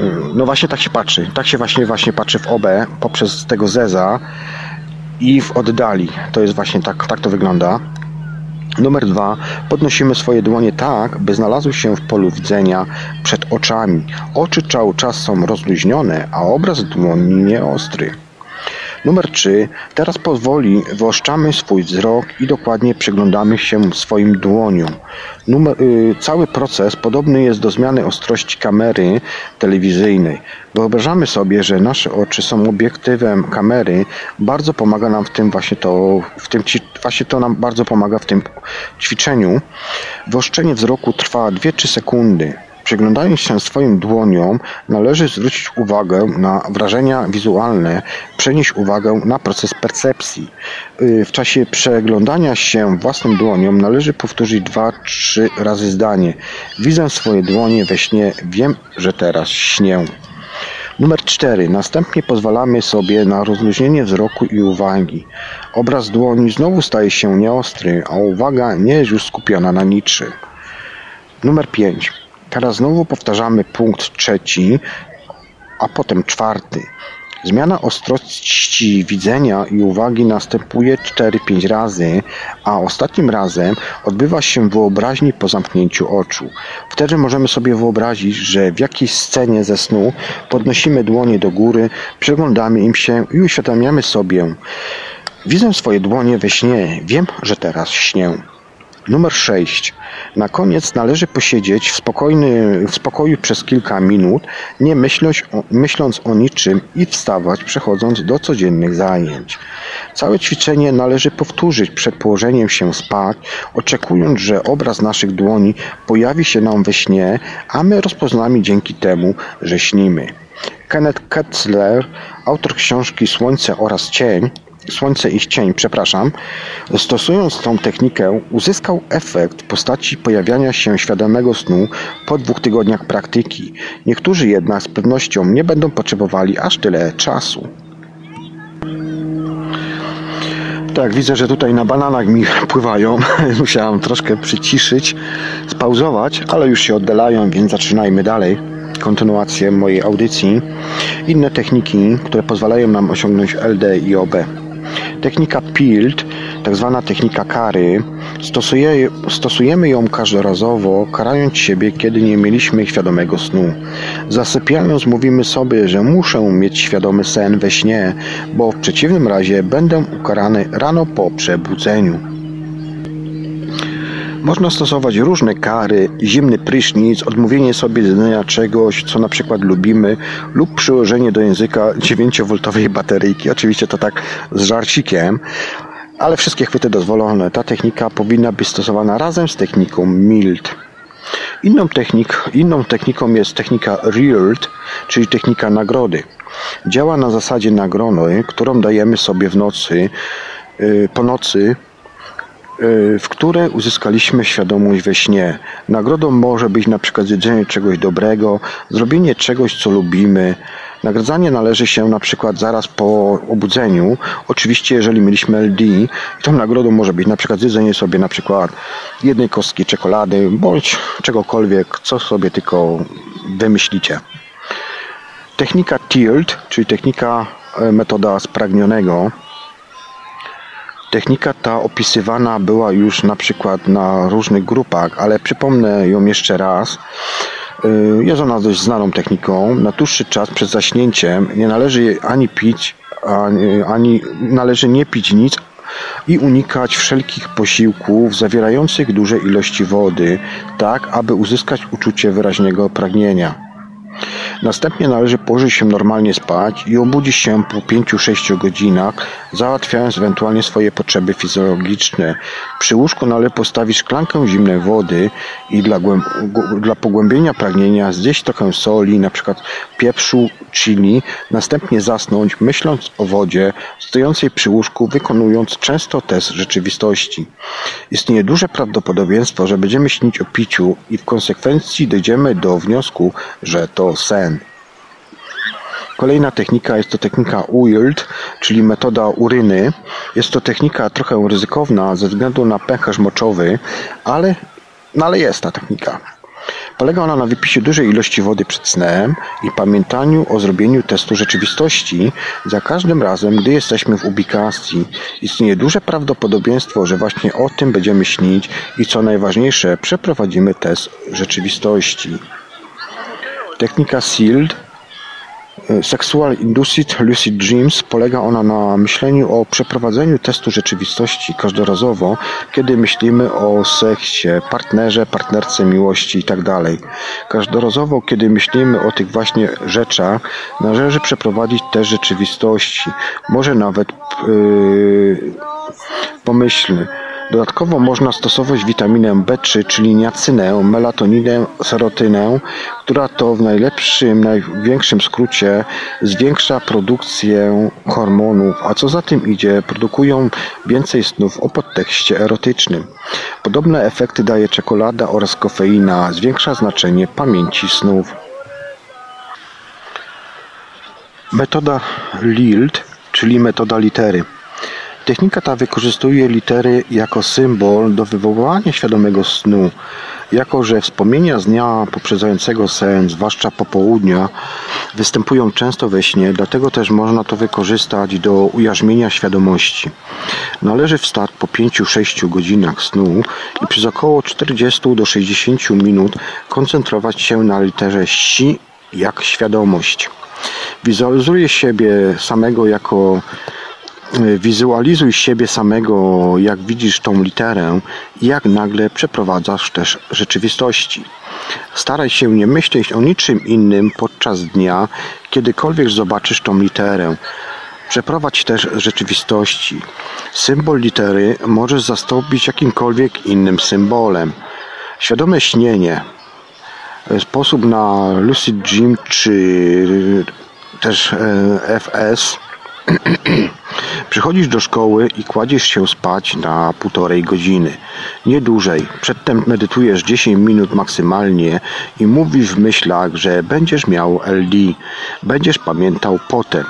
e, no właśnie tak się patrzy. Tak się właśnie właśnie patrzy w OB poprzez tego zeza i w oddali. To jest właśnie tak, tak to wygląda. Numer dwa. Podnosimy swoje dłonie tak, by znalazły się w polu widzenia przed oczami. Oczy cały czas są rozluźnione, a obraz dłoni nieostry. Numer 3. Teraz pozwoli wyoszczamy swój wzrok i dokładnie przyglądamy się swoim dłoniom. Numer, y, cały proces podobny jest do zmiany ostrości kamery telewizyjnej. Wyobrażamy sobie, że nasze oczy są obiektywem kamery. Bardzo pomaga nam w tym właśnie to, w tym, właśnie to nam bardzo pomaga w tym ćwiczeniu. Wyoszczenie wzroku trwa 2-3 sekundy. Przyglądając się swoim dłoniom, należy zwrócić uwagę na wrażenia wizualne, przenieść uwagę na proces percepcji. Y, w czasie przeglądania się własnym dłoniom należy powtórzyć dwa, trzy razy zdanie. Widzę swoje dłonie we śnie, wiem, że teraz śnię. Numer 4. Następnie pozwalamy sobie na rozluźnienie wzroku i uwagi. Obraz dłoni znowu staje się nieostry, a uwaga nie jest już skupiona na niczym. Numer 5. Teraz znowu powtarzamy punkt trzeci, a potem czwarty. Zmiana ostrości widzenia i uwagi następuje 4-5 razy, a ostatnim razem odbywa się w wyobraźni po zamknięciu oczu. Wtedy możemy sobie wyobrazić, że w jakiejś scenie ze snu podnosimy dłonie do góry, przeglądamy im się i uświadamiamy sobie. Widzę swoje dłonie we śnie, wiem, że teraz śnię. Numer 6. Na koniec należy posiedzieć w, spokojny, w spokoju przez kilka minut, nie myśląc o, myśląc o niczym i wstawać, przechodząc do codziennych zajęć. Całe ćwiczenie należy powtórzyć przed położeniem się spać, oczekując, że obraz naszych dłoni pojawi się nam we śnie, a my rozpoznamy dzięki temu, że śnimy. Kenneth Ketzler, autor książki Słońce oraz Cień, Słońce i cień, przepraszam, stosując tą technikę, uzyskał efekt w postaci pojawiania się świadomego snu po dwóch tygodniach praktyki. Niektórzy jednak z pewnością nie będą potrzebowali aż tyle czasu. Tak, widzę, że tutaj na bananach mi pływają. [laughs] Musiałam troszkę przyciszyć, spauzować, ale już się oddalają, więc zaczynajmy dalej. Kontynuację mojej audycji. Inne techniki, które pozwalają nam osiągnąć LD i OB. Technika PILT, tak zwana technika kary, stosuje, stosujemy ją każdorazowo, karając siebie, kiedy nie mieliśmy świadomego snu. Zasypiając mówimy sobie, że muszę mieć świadomy sen we śnie, bo w przeciwnym razie będę ukarany rano po przebudzeniu. Można stosować różne kary, zimny prysznic, odmówienie sobie jedzenia czegoś, co na przykład lubimy, lub przyłożenie do języka 9V bateryjki. Oczywiście to tak z żarcikiem, ale wszystkie chwyty dozwolone. Ta technika powinna być stosowana razem z techniką MILT. Inną, technik, inną techniką jest technika REARD, czyli technika nagrody. Działa na zasadzie nagrody, którą dajemy sobie w nocy, yy, po nocy w które uzyskaliśmy świadomość we śnie. Nagrodą może być na przykład zjedzenie czegoś dobrego, zrobienie czegoś, co lubimy. Nagradzanie należy się na przykład zaraz po obudzeniu. Oczywiście, jeżeli mieliśmy LD, tą nagrodą może być na przykład zjedzenie sobie na przykład jednej kostki czekolady, bądź czegokolwiek, co sobie tylko wymyślicie. Technika TILT, czyli technika e, metoda spragnionego, Technika ta opisywana była już na przykład na różnych grupach, ale przypomnę ją jeszcze raz. Y, jest ona dość znaną techniką. Na dłuższy czas przed zaśnięciem nie należy ani pić, ani, ani należy nie pić nic i unikać wszelkich posiłków zawierających duże ilości wody, tak aby uzyskać uczucie wyraźnego pragnienia. Następnie należy położyć się normalnie spać i obudzić się po 5-6 godzinach, załatwiając ewentualnie swoje potrzeby fizjologiczne. Przy łóżku należy postawić szklankę zimnej wody i dla, dla pogłębienia pragnienia zjeść trochę soli, np. pieprzu, chili, następnie zasnąć, myśląc o wodzie, stojącej przy łóżku, wykonując często test rzeczywistości. Istnieje duże prawdopodobieństwo, że będziemy śnić o piciu i w konsekwencji dojdziemy do wniosku, że to sen. Kolejna technika jest to technika UILD, czyli metoda uryny. Jest to technika trochę ryzykowna ze względu na pęcherz moczowy, ale, no ale jest ta technika. Polega ona na wypisie dużej ilości wody przed snem i pamiętaniu o zrobieniu testu rzeczywistości za każdym razem, gdy jesteśmy w ubikacji. Istnieje duże prawdopodobieństwo, że właśnie o tym będziemy śnić i co najważniejsze, przeprowadzimy test rzeczywistości. Technika SEALD E, Sexual Induced Lucid Dreams polega ona na myśleniu o przeprowadzeniu testu rzeczywistości każdorazowo, kiedy myślimy o seksie, partnerze, partnerce miłości itd. Tak każdorazowo, kiedy myślimy o tych właśnie rzeczach, należy przeprowadzić test rzeczywistości. Może nawet yy, pomyślny. Dodatkowo można stosować witaminę B3, czyli niacynę, melatoninę, serotynę, która to w najlepszym, największym skrócie zwiększa produkcję hormonów, a co za tym idzie, produkują więcej snów o podtekście erotycznym. Podobne efekty daje czekolada oraz kofeina, zwiększa znaczenie pamięci snów. Metoda LILT, czyli metoda litery. Technika ta wykorzystuje litery jako symbol do wywoływania świadomego snu, jako że wspomnienia z dnia poprzedzającego sen, zwłaszcza popołudnia, występują często we śnie, dlatego też można to wykorzystać do ujarzmienia świadomości. Należy wstać po 5-6 godzinach snu i przez około 40 do 60 minut koncentrować się na literze si jak świadomość. Wizualizuje siebie samego jako Wizualizuj siebie samego, jak widzisz tą literę jak nagle przeprowadzasz też rzeczywistości. Staraj się nie myśleć o niczym innym podczas dnia, kiedykolwiek zobaczysz tą literę. Przeprowadź też rzeczywistości. Symbol litery możesz zastąpić jakimkolwiek innym symbolem. Świadome śnienie, sposób na lucid dream czy też e, FS [clears throat] Przychodzisz do szkoły i kładziesz się spać na półtorej godziny. Nie dłużej. Przedtem medytujesz 10 minut maksymalnie i mówisz w myślach, że będziesz miał LD. Będziesz pamiętał potem.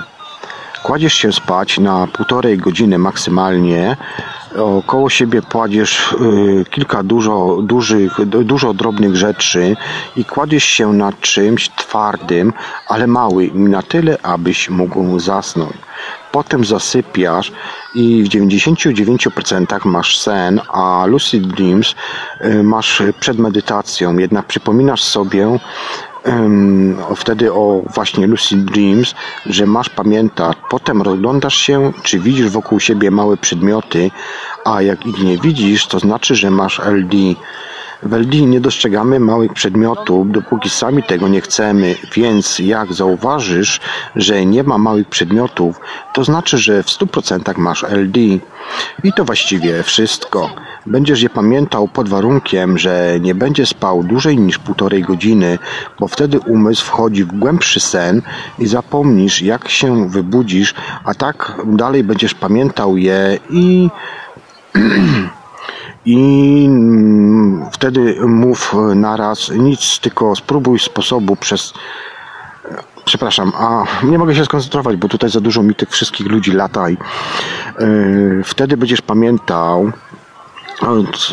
Kładziesz się spać na półtorej godziny maksymalnie. Około siebie kładziesz y, kilka dużo, dużych, dużo drobnych rzeczy i kładziesz się na czymś twardym, ale małym, na tyle, abyś mógł zasnąć. Potem zasypiasz i w 99% masz sen, a lucid dreams y, masz przed medytacją. Jednak przypominasz sobie, wtedy o właśnie lucid dreams, że masz pamiętać, potem rozglądasz się, czy widzisz wokół siebie małe przedmioty, a jak ich nie widzisz, to znaczy, że masz LD. W LD nie dostrzegamy małych przedmiotów, dopóki sami tego nie chcemy, więc jak zauważysz, że nie ma małych przedmiotów, to znaczy, że w 100% masz LD. I to właściwie wszystko. Będziesz je pamiętał pod warunkiem, że nie będzie spał dłużej niż półtorej godziny, bo wtedy umysł wchodzi w głębszy sen i zapomnisz, jak się wybudzisz, a tak dalej będziesz pamiętał je i [clears throat] i wtedy mów naraz nic, tylko spróbuj sposobu przez przepraszam, a nie mogę się skoncentrować, bo tutaj za dużo mi tych wszystkich ludzi lata i yy, wtedy będziesz pamiętał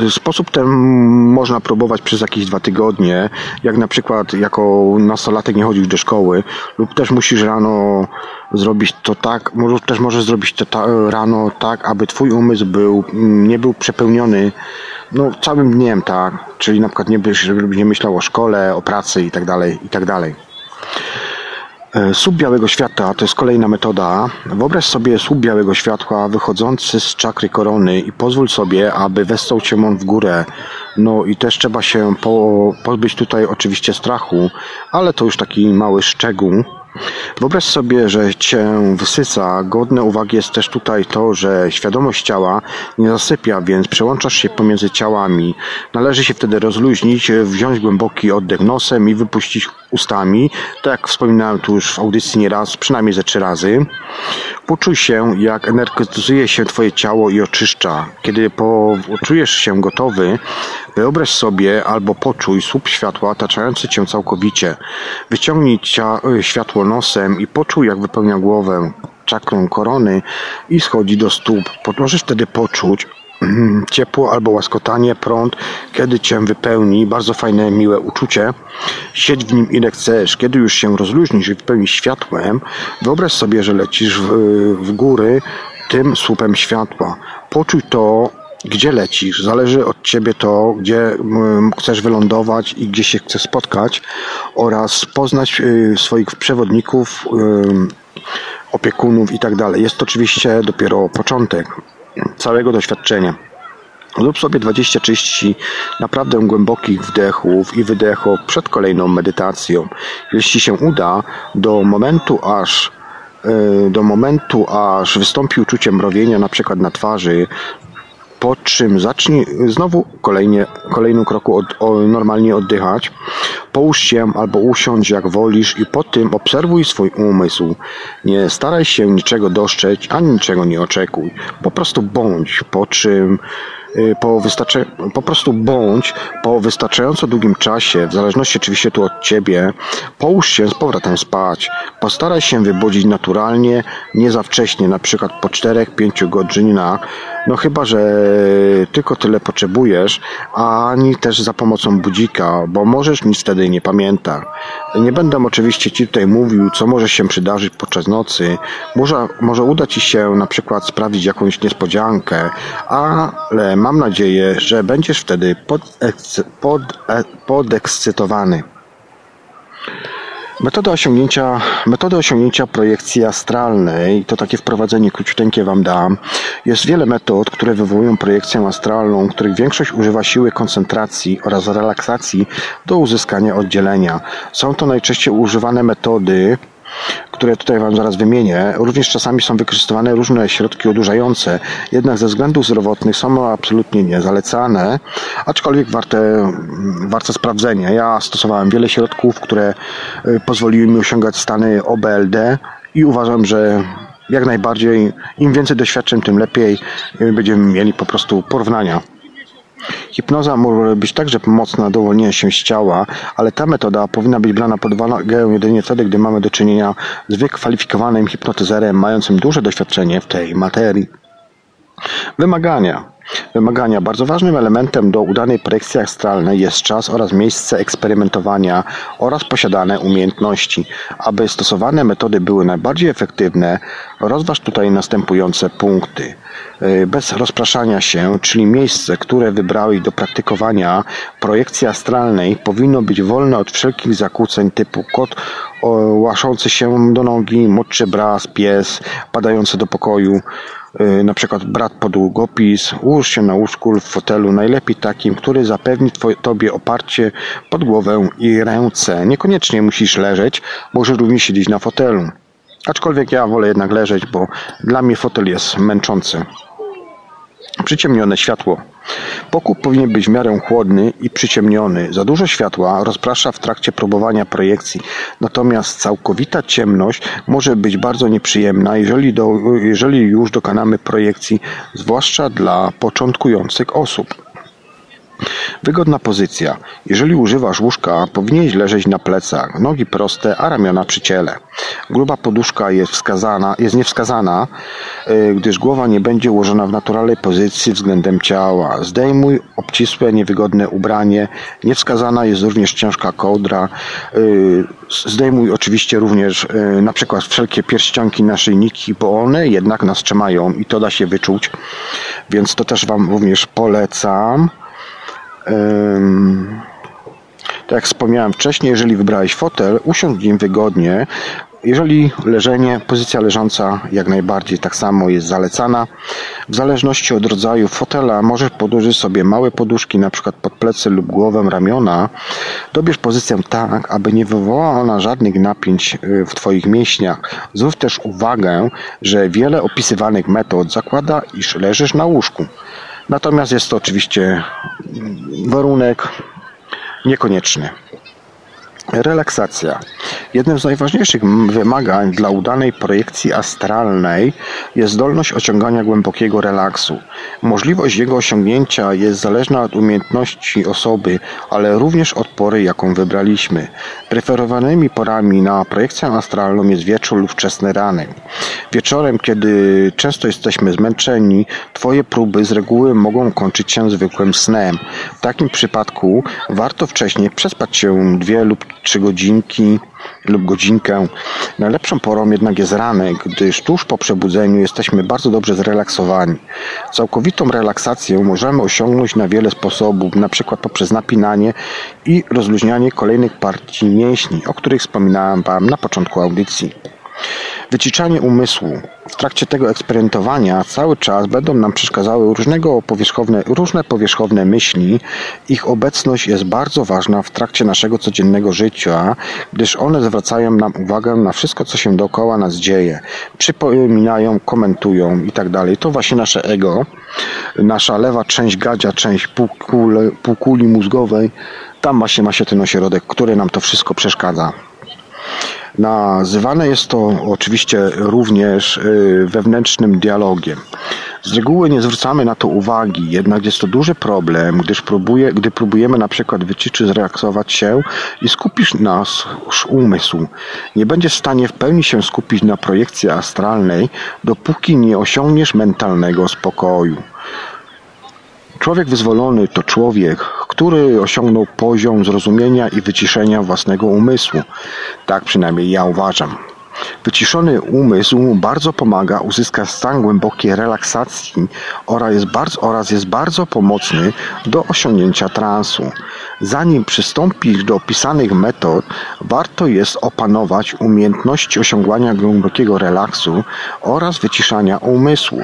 Sposób ten można próbować przez jakieś dwa tygodnie, jak na przykład jako nastolatek nie chodzisz do szkoły, lub też musisz rano zrobić to tak, może, też możesz zrobić to ta, rano tak, aby twój umysł był, nie był przepełniony no, całym dniem, tak, czyli na przykład nie byś nie myślał o szkole, o pracy i tak dalej, i tak dalej. E, słup białego światła to jest kolejna metoda. Wyobraź sobie słup białego światła wychodzący z czakry korony i pozwól sobie, aby westał cię on w górę. No i też trzeba się po, pozbyć tutaj oczywiście strachu, ale to już taki mały szczegół. Wyobraź sobie, że cię wysyca. Godne uwagi jest też tutaj to, że świadomość ciała nie zasypia, więc przełączasz się pomiędzy ciałami. Należy się wtedy rozluźnić, wziąć głęboki oddech nosem i wypuścić ustami. Tak jak wspominałem tu już w audycji nieraz, przynajmniej ze trzy razy. Poczuj się, jak energetyzuje się Twoje ciało i oczyszcza. Kiedy poczujesz się gotowy, wyobraź sobie albo poczuj słup światła otaczający Cię całkowicie. Wyciągnij światło nosem i poczuj, jak wypełnia głowę czakrą korony i schodzi do stóp. Możesz wtedy poczuć, ciepło albo łaskotanie, prąd, kiedy cię wypełni, bardzo fajne, miłe uczucie. Siedź w nim ile chcesz. Kiedy już się rozluźnisz i wypełnisz światłem, wyobraź sobie, że lecisz w, w góry tym słupem światła. Poczuj to, gdzie lecisz. Zależy od ciebie to, gdzie chcesz wylądować i gdzie się chcesz spotkać oraz poznać y, swoich przewodników, opiekunów i tak dalej. Jest to oczywiście dopiero początek całego doświadczenia. Lub sobie 20-30 naprawdę głębokich wdechów i wydechów przed kolejną medytacją. Jeśli się uda, do momentu aż e, do momentu, aż wystąpi uczucie mrowienia na przykład na twarzy, po czym zacznij znowu kolejnie, kolejnym kroku od, o, normalnie oddychać. Połóż się albo usiądź jak wolisz i po tym obserwuj swój umysł. Nie staraj się niczego dostrzec, ani niczego nie oczekuj. Po prostu bądź, po czym po, wystarczy, po prostu bądź po wystarczająco długim czasie, w zależności oczywiście tu od ciebie, połóż się z powrotem spać. Postaraj się wybudzić naturalnie, nie za wcześnie, na przykład po 4-5 godzinach, no chyba, że tylko tyle potrzebujesz, ani też za pomocą budzika, bo możesz nic wtedy nie pamięta. Nie będę oczywiście Ci tutaj mówił, co może się przydarzyć podczas nocy. Może, może uda Ci się na przykład sprawić jakąś niespodziankę, ale mam nadzieję, że będziesz wtedy pod, e, podekscytowany. Metoda osiągnięcia, metoda osiągnięcia projekcji astralnej, to takie wprowadzenie króciuteńkie Wam dam. Jest wiele metod, które wywołują projekcję astralną, których większość używa siły koncentracji oraz relaksacji do uzyskania oddzielenia. Są to najczęściej używane metody, które tutaj Wam zaraz wymienię, również czasami są wykorzystywane różne środki odurzające, jednak ze względów zdrowotnych są absolutnie niezalecane, aczkolwiek warte, warte sprawdzenia. Ja stosowałem wiele środków, które y, pozwoliły mi osiągać stany OBLD i uważam, że jak najbardziej. Im więcej doświadczeń, tym lepiej będziemy mieli po prostu porównania. Hipnoza może być także pomocna do uwolnienia się z ciała, ale ta metoda powinna być brana pod uwagę jedynie wtedy, gdy mamy do czynienia z wykwalifikowanym hipnotyzerem mającym duże doświadczenie w tej materii. Wymagania. Wymagania. Bardzo ważnym elementem do udanej projekcji astralnej jest czas oraz miejsce eksperymentowania oraz posiadane umiejętności. Aby stosowane metody były najbardziej efektywne, rozważ tutaj następujące punkty. Y, bez rozpraszania się, czyli miejsce, które wybrałeś do praktykowania projekcji astralnej powinno być wolne od wszelkich zakłóceń typu kot łaszący się do nogi, młodszy braz, pies padający do pokoju, Y, na przykład brat pod długopis, ułóż się na łóżku w fotelu, najlepiej takim, który zapewni tobie oparcie pod głowę i ręce. Niekoniecznie musisz leżeć, możesz również siedzieć na fotelu. Aczkolwiek ja wolę jednak leżeć, bo dla mnie fotel jest męczący. Przyciemnione światło. Pokój powinien być w miarę chłodny i przyciemniony. Za dużo światła rozprasza w trakcie próbowania projekcji, natomiast całkowita ciemność może być bardzo nieprzyjemna, jeżeli, do, jeżeli już dokonamy projekcji, zwłaszcza dla początkujących osób. Wygodna pozycja. Jeżeli używasz łóżka, powinieneś leżeć na plecach, nogi proste, a ramiona przy ciele. Gruba poduszka jest, wskazana, jest niewskazana, y, gdyż głowa nie będzie ułożona w naturalnej pozycji względem ciała. Zdejmuj obcisłe, niewygodne ubranie. Niewskazana jest również ciężka kołdra. Y, zdejmuj oczywiście również y, na przykład wszelkie pierścionki, naszyjniki, bo one jednak nas trzymają i to da się wyczuć. Więc to też Wam również polecam. Tak jak wspomniałem wcześniej, jeżeli wybrałeś fotel, usiądź w nim wygodnie. Jeżeli leżenie, pozycja leżąca jak najbardziej tak samo jest zalecana. W zależności od rodzaju fotela możesz podłożyć sobie małe poduszki, przykład pod plecy lub głowę, ramiona. Dobierz pozycję tak, aby nie wywołała ona żadnych napięć y, w Twoich mięśniach. Zwróć też uwagę, że wiele opisywanych metod zakłada, iż leżysz na łóżku. Natomiast jest to oczywiście warunek niekonieczny. Relaksacja. Jednym z najważniejszych wymagań dla udanej projekcji astralnej jest zdolność osiągania głębokiego relaksu. Możliwość jego osiągnięcia jest zależna od umiejętności osoby, ale również od pory, jaką wybraliśmy. Preferowanymi porami na projekcję astralną jest wieczór lub wczesne rany. Wieczorem, kiedy często jesteśmy zmęczeni, Twoje próby z reguły mogą kończyć się zwykłym snem. W takim przypadku warto wcześniej przespać się dwie lub trzy godzinki lub godzinkę. Najlepszą porą jednak jest ranek, gdyż tuż po przebudzeniu jesteśmy bardzo dobrze zrelaksowani. Całkowitą relaksację możemy osiągnąć na wiele sposobów, np. poprzez napinanie i rozluźnianie kolejnych partii mięśni, o których wspominałem Wam na początku audycji. Wyciszanie umysłu. W trakcie tego eksperymentowania cały czas będą nam przeszkadzały różnego powierzchowne, różne powierzchowne myśli. Ich obecność jest bardzo ważna w trakcie naszego codziennego życia, gdyż one zwracają nam uwagę na wszystko, co się dookoła nas dzieje. Przypominają, komentują i tak. To właśnie nasze ego, nasza lewa część gadzia, część półkuli, półkuli mózgowej. Tam właśnie ma się ten ośrodek, który nam to wszystko przeszkadza. Nazywane jest to oczywiście również y, wewnętrznym dialogiem. Z reguły nie zwracamy na to uwagi, jednak jest to duży problem, gdyż próbuje, gdy próbujemy na przykład wyciszyć, zrelaksować się i skupisz nasz umysł. Nie będziesz w stanie w pełni się skupić na projekcji astralnej, dopóki nie osiągniesz mentalnego spokoju. Człowiek wyzwolony to człowiek, który osiągnął poziom zrozumienia i wyciszenia własnego umysłu. Tak przynajmniej ja uważam. Wyciszony umysł bardzo pomaga uzyskać stan głębokiej relaksacji oraz jest bardzo, oraz jest bardzo pomocny do osiągnięcia transu. Zanim przystąpisz do opisanych metod, warto jest opanować umiejętności osiągania głębokiego relaksu oraz wyciszania umysłu.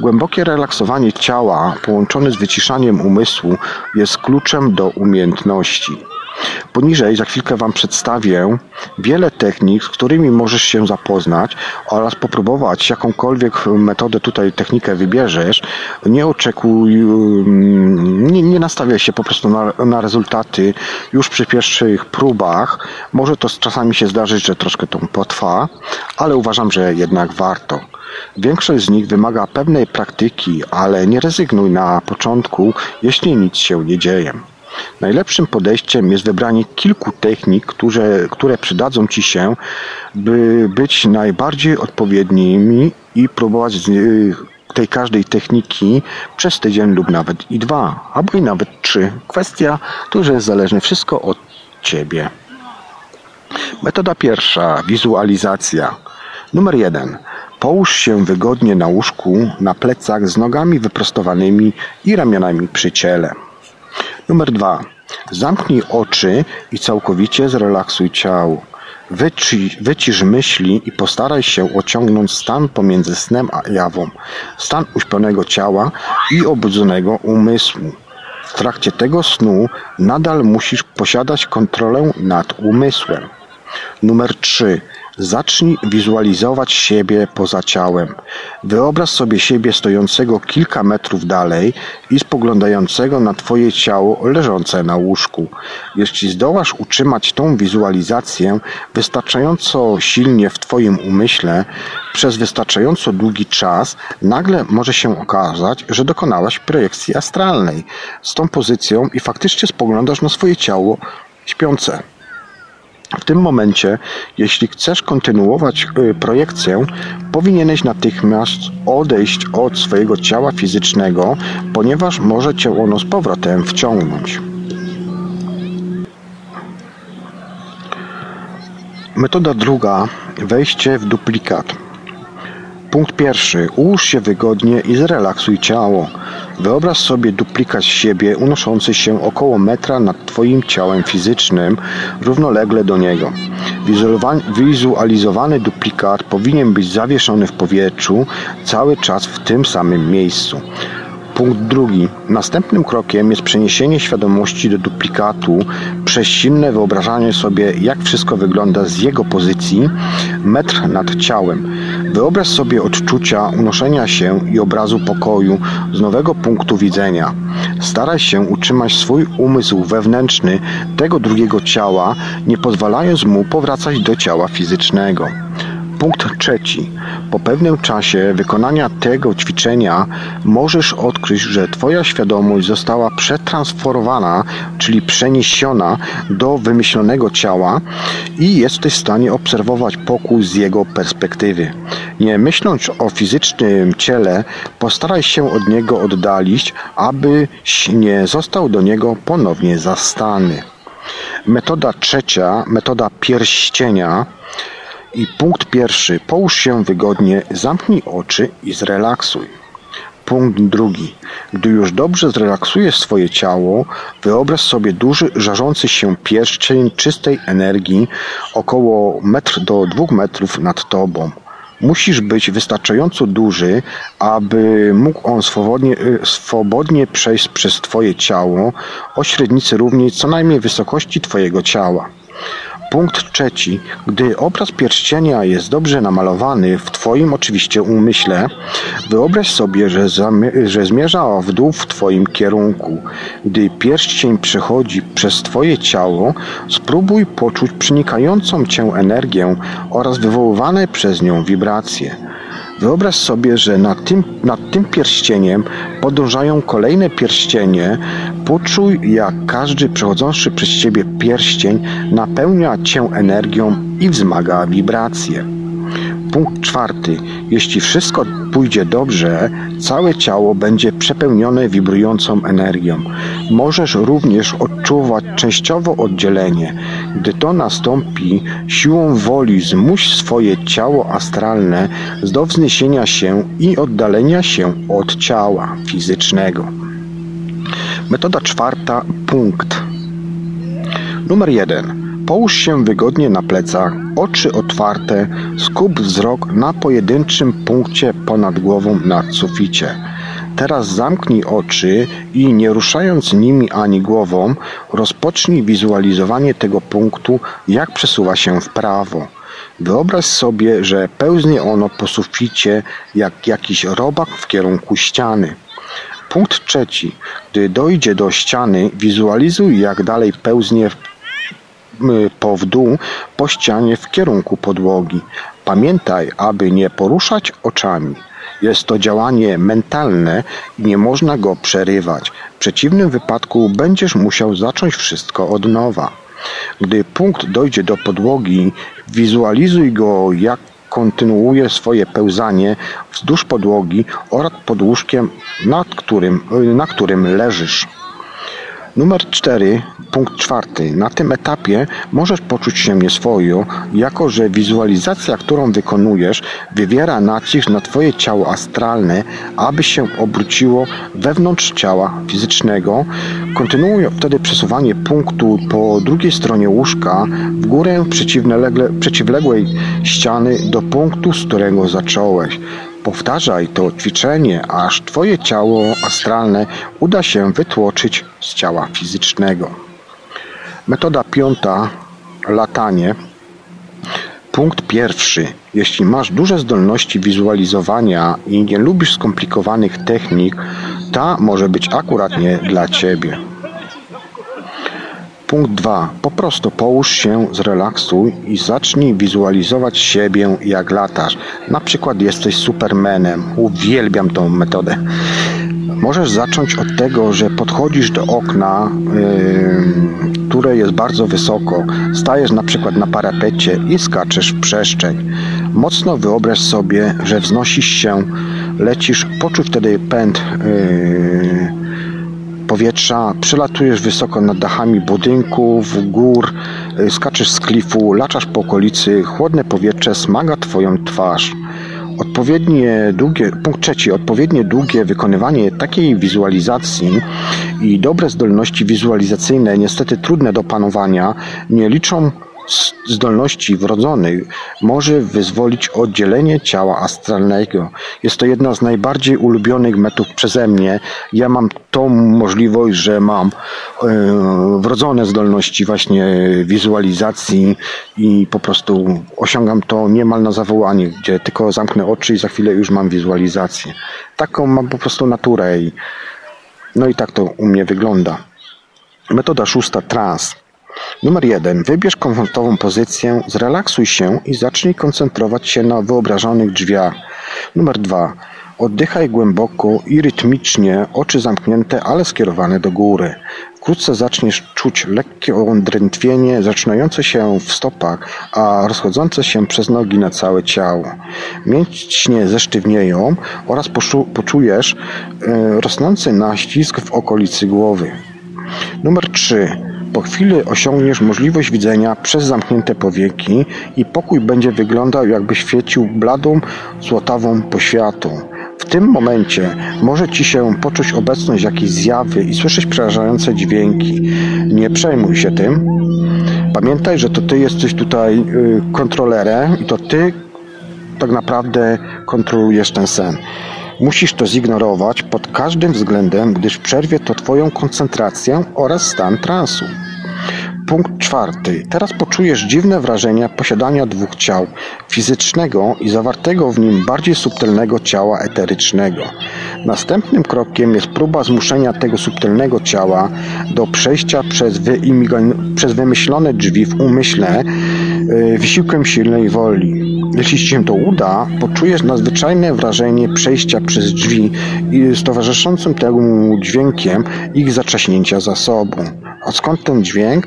Głębokie relaksowanie ciała połączone z wyciszaniem umysłu jest kluczem do umiejętności. Poniżej za chwilkę Wam przedstawię wiele technik, z którymi możesz się zapoznać oraz popróbować jakąkolwiek metodę tutaj, technikę wybierzesz. Nie oczekuj, mm, nie, nie, nastawiaj się po prostu na, na rezultaty już przy pierwszych próbach. Może to czasami się zdarzyć, że troszkę to potrwa, ale uważam, że jednak warto. Większość z nich wymaga pewnej praktyki, ale nie rezygnuj na początku, jeśli nic się nie dzieje. Najlepszym podejściem jest wybranie kilku technik, które, które przydadzą Ci się, by być najbardziej odpowiednimi i próbować z tej każdej techniki przez tydzień lub nawet i dwa, albo i nawet trzy. Kwestia już jest zależne wszystko od Ciebie. Metoda pierwsza, wizualizacja. Numer jeden. Połóż się wygodnie na łóżku, na plecach z nogami wyprostowanymi i ramionami przy ciele. Numer dwa. Zamknij oczy i całkowicie zrelaksuj ciało. Wyci, wycisz myśli i postaraj się osiągnąć stan pomiędzy snem a jawą. Stan uśpionego ciała i obudzonego umysłu. W trakcie tego snu nadal musisz posiadać kontrolę nad umysłem. Numer 3. Zacznij wizualizować siebie poza ciałem. Wyobraź sobie siebie stojącego kilka metrów dalej i spoglądającego na Twoje ciało leżące na łóżku. Jeśli zdołasz utrzymać tą wizualizację wystarczająco silnie w Twoim umyśle przez wystarczająco długi czas, nagle może się okazać, że dokonałaś projekcji astralnej z tą pozycją i faktycznie spoglądasz na swoje ciało śpiące. W tym momencie, jeśli chcesz kontynuować y, projekcję, powinieneś natychmiast odejść od swojego ciała fizycznego, ponieważ może cię ono z powrotem wciągnąć. Metoda druga wejście w duplikat. Punkt pierwszy. Ułóż się wygodnie i zrelaksuj ciało. Wyobraź sobie duplikat siebie unoszący się około metra nad Twoim ciałem fizycznym, równolegle do niego. Wizualizowany duplikat powinien być zawieszony w powietrzu cały czas w tym samym miejscu. Punkt drugi. Następnym krokiem jest przeniesienie świadomości do duplikatu przez silne wyobrażanie sobie, jak wszystko wygląda z jego pozycji, metr nad ciałem. Wyobraź sobie odczucia unoszenia się i obrazu pokoju z nowego punktu widzenia. Staraj się utrzymać swój umysł wewnętrzny tego drugiego ciała, nie pozwalając mu powracać do ciała fizycznego. Punkt trzeci. Po pewnym czasie wykonania tego ćwiczenia możesz odkryć, że Twoja świadomość została przetransformowana, czyli przeniesiona do wymyślonego ciała i jesteś w stanie obserwować pokój z jego perspektywy. Nie myśląc o fizycznym ciele, postaraj się od niego oddalić, abyś nie został do niego ponownie zastany. Metoda trzecia, metoda pierścienia i punkt pierwszy. Połóż się wygodnie, zamknij oczy i zrelaksuj. Punkt drugi. Gdy już dobrze zrelaksujesz swoje ciało, wyobraź sobie duży, żarzący się pierścień czystej energii około metr do dwóch metrów nad tobą. Musisz być wystarczająco duży, aby mógł on swobodnie, y, swobodnie przejść przez Twoje ciało o średnicy równej co najmniej wysokości Twojego ciała. Punkt trzeci. Gdy obraz pierścienia jest dobrze namalowany w Twoim oczywiście umyśle, wyobraź sobie, że, że zmierza w dół w Twoim kierunku. Gdy pierścień przechodzi przez Twoje ciało, spróbuj poczuć przenikającą Cię energię oraz wywoływane przez nią wibracje. Wyobraź sobie, że nad tym, nad tym pierścieniem podążają kolejne pierścienie. Poczuj, jak każdy przechodzący przez ciebie pierścień napełnia cię energią i wzmaga wibracje. Punkt czwarty. Jeśli wszystko pójdzie dobrze, całe ciało będzie przepełnione wibrującą energią. Możesz również odczuwać częściowo oddzielenie. Gdy to nastąpi, siłą woli zmuś swoje ciało astralne do wzniesienia się i oddalenia się od ciała fizycznego. Metoda czwarta. Punkt. Numer jeden. Połóż się wygodnie na plecach, oczy otwarte, skup wzrok na pojedynczym punkcie ponad głową na suficie. Teraz zamknij oczy i nie ruszając nimi ani głową, rozpocznij wizualizowanie tego punktu, jak przesuwa się w prawo. Wyobraź sobie, że pełznie ono po suficie jak jakiś robak w kierunku ściany. Punkt trzeci. Gdy dojdzie do ściany, wizualizuj jak dalej pełznie po w dół po ścianie w kierunku podłogi. Pamiętaj, aby nie poruszać oczami. Jest to działanie mentalne i nie można go przerywać. W przeciwnym wypadku będziesz musiał zacząć wszystko od nowa. Gdy punkt dojdzie do podłogi, wizualizuj go jak kontynuuje swoje pełzanie wzdłuż podłogi oraz pod łóżkiem, nad którym, na którym leżysz. Numer 4, punkt czwarty. Na tym etapie możesz poczuć się nieswojo, jako że wizualizacja, którą wykonujesz, wywiera nacisk na Twoje ciało astralne, aby się obróciło wewnątrz ciała fizycznego. Kontynuuj wtedy przesuwanie punktu po drugiej stronie łóżka w górę przeciwległej ściany do punktu, z którego zacząłeś. Powtarzaj to ćwiczenie, aż Twoje ciało astralne uda się wytłoczyć z ciała fizycznego. Metoda piąta latanie. Punkt pierwszy. Jeśli masz duże zdolności wizualizowania i nie lubisz skomplikowanych technik, ta może być akurat nie dla Ciebie. Punkt 2. Po prostu połóż się, zrelaksuj i zacznij wizualizować siebie jak latasz. Na przykład jesteś supermanem. Uwielbiam tą metodę. Możesz zacząć od tego, że podchodzisz do okna, yy, które jest bardzo wysoko. Stajesz na przykład na parapecie i skaczesz w przestrzeń. Mocno wyobraź sobie, że wznosisz się, lecisz, poczuj wtedy pęd. Yy, powietrza, przelatujesz wysoko nad dachami budynków, gór, y, skaczesz z klifu, laczasz po okolicy, chłodne powietrze smaga twoją twarz. Odpowiednie długie, punkt trzeci, odpowiednie długie wykonywanie takiej wizualizacji i dobre zdolności wizualizacyjne, niestety trudne do panowania, nie liczą zdolności wrodzonych może wyzwolić oddzielenie ciała astralnego. Jest to jedna z najbardziej ulubionych metod przeze mnie. Ja mam tą możliwość, że mam e, wrodzone zdolności właśnie wizualizacji i po prostu osiągam to niemal na zawołanie, gdzie tylko zamknę oczy i za chwilę już mam wizualizację. Taką mam po prostu naturę i no i tak to u mnie wygląda. Metoda szósta, trans. Numer jeden. Wybierz komfortową pozycję, zrelaksuj się i zacznij koncentrować się na wyobrażonych drzwiach. Numer dwa. Oddychaj głęboko i rytmicznie, oczy zamknięte, ale skierowane do góry. Wkrótce zaczniesz czuć lekkie drętwienie zaczynające się w stopach, a rozchodzące się przez nogi na całe ciało. Mięśnie zesztywnieją oraz poczujesz e, rosnący naścisk w okolicy głowy. Numer 3. Po chwili osiągniesz możliwość widzenia przez zamknięte powieki i pokój będzie wyglądał jakby świecił bladą, złotawą poświatą. W tym momencie może Ci się poczuć obecność jakiejś zjawy i słyszeć przerażające dźwięki. Nie przejmuj się tym. Pamiętaj, że to Ty jesteś tutaj y, kontrolerem i to Ty tak naprawdę kontrolujesz ten sen. Musisz to zignorować pod każdym względem, gdyż przerwie to Twoją koncentrację oraz stan transu. Punkt czwarty. Teraz poczujesz dziwne wrażenia posiadania dwóch ciał, fizycznego i zawartego w nim bardziej subtelnego ciała eterycznego. Następnym krokiem jest próba zmuszenia tego subtelnego ciała do przejścia przez, przez wymyślone drzwi w umyśle yy, wysiłkiem silnej woli. Jeśli Ci się to uda, poczujesz nadzwyczajne wrażenie przejścia przez drzwi i z towarzyszącym temu dźwiękiem ich zatrzaśnięcia za sobą. A skąd ten dźwięk?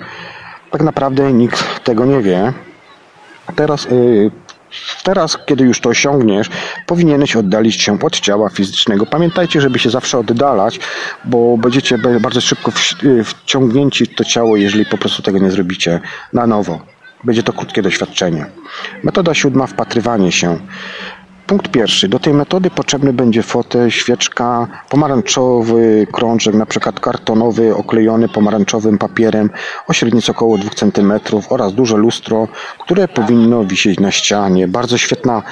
Tak naprawdę nikt tego nie wie. Teraz, yy, teraz, kiedy już to osiągniesz, powinieneś oddalić się od ciała fizycznego. Pamiętajcie, żeby się zawsze oddalać, bo będziecie bardzo szybko y, wciągnięci w to ciało, jeżeli po prostu tego nie zrobicie na nowo. Będzie to krótkie doświadczenie. Metoda siódma wpatrywanie się. Punkt pierwszy. Do tej metody potrzebny będzie fotel, świeczka, pomarańczowy krążek, na przykład kartonowy, oklejony pomarańczowym papierem o średnicy około 2 cm oraz duże lustro, które powinno wisieć na ścianie. Bardzo świetna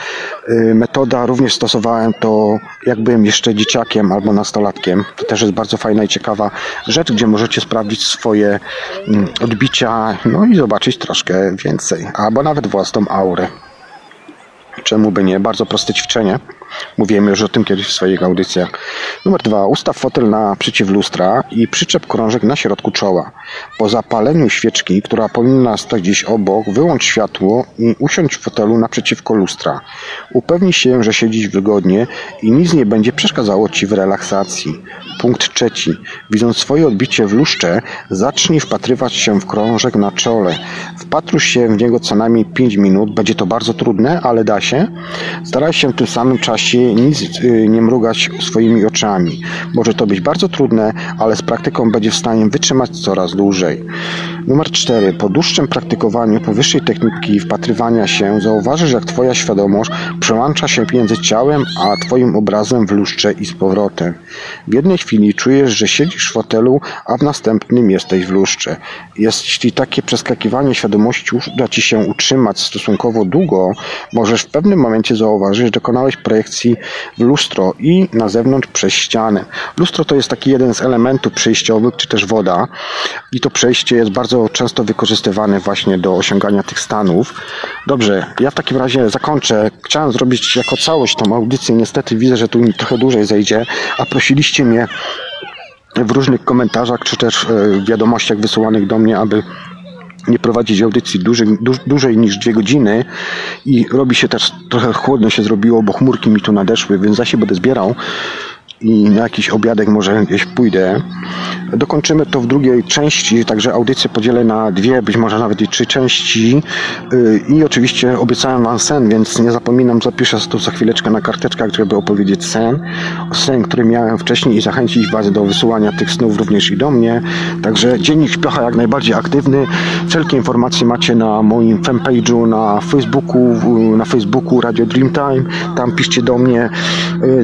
y, metoda. Również stosowałem to jak byłem jeszcze dzieciakiem albo nastolatkiem. To też jest bardzo fajna i ciekawa rzecz, gdzie możecie sprawdzić swoje mm, odbicia, no i zobaczyć troszkę więcej, albo nawet własną aurę. Czemu by nie? Bardzo proste ćwiczenie. Mówiłem już o tym kiedyś w swoich audycjach. Numer dwa. Ustaw fotel naprzeciw lustra i przyczep krążek na środku czoła. Po zapaleniu świeczki, która powinna stać gdzieś obok, wyłącz światło i usiądź w fotelu naprzeciwko lustra. Upewnij się, że siedzisz wygodnie i nic nie będzie przeszkadzało Ci w relaksacji. Punkt trzeci. Widząc swoje odbicie w lustrze, zacznij wpatrywać się w krążek na czole. Wpatruj się w niego co najmniej 5 minut. Będzie to bardzo trudne, ale da się. Staraj się w tym samym czasie nic y, nie mrugać swoimi oczami. Może to być bardzo trudne, ale z praktyką będzie w stanie wytrzymać coraz dłużej. Numer 4. Po dłuższym praktykowaniu powyższej techniki wpatrywania się zauważysz, jak Twoja świadomość przełącza się między ciałem a Twoim obrazem w lustrze i z powrotem. W jednej chwili czujesz, że siedzisz w fotelu, a w następnym jesteś w lustrze. Jeśli takie przeskakiwanie świadomości uda Ci się utrzymać stosunkowo długo, możesz w pewnym momencie zauważyć, że dokonałeś projekcji w lustro i na zewnątrz przez ścianę. Lustro to jest taki jeden z elementów przejściowych, czy też woda i to przejście jest bardzo często wykorzystywane właśnie do osiągania tych stanów. Dobrze, ja w takim razie zakończę. Chciałem zrobić jako całość tą audycję, niestety widzę, że tu mi trochę dłużej zejdzie, a prosiliście mnie w różnych komentarzach, czy też w wiadomościach wysyłanych do mnie, aby nie prowadzić audycji dłużej, dłużej niż dwie godziny i robi się też trochę chłodno się zrobiło, bo chmurki mi tu nadeszły, więc ja się będę zbierał i na jakiś obiadek może gdzieś pójdę. Dokończymy to w drugiej części, także audycję podzielę na dwie, być może nawet i trzy części. I oczywiście obiecałem Wam sen, więc nie zapominam, zapiszę tu za chwileczkę na karteczkach, żeby opowiedzieć sen. Sen, który miałem wcześniej i zachęcić Was do wysyłania tych snów również i do mnie. Także dziennik śpiocha jak najbardziej aktywny. Wszelkie informacje macie na moim fanpage'u na Facebooku, na Facebooku Radio Dreamtime. Tam piszcie do mnie,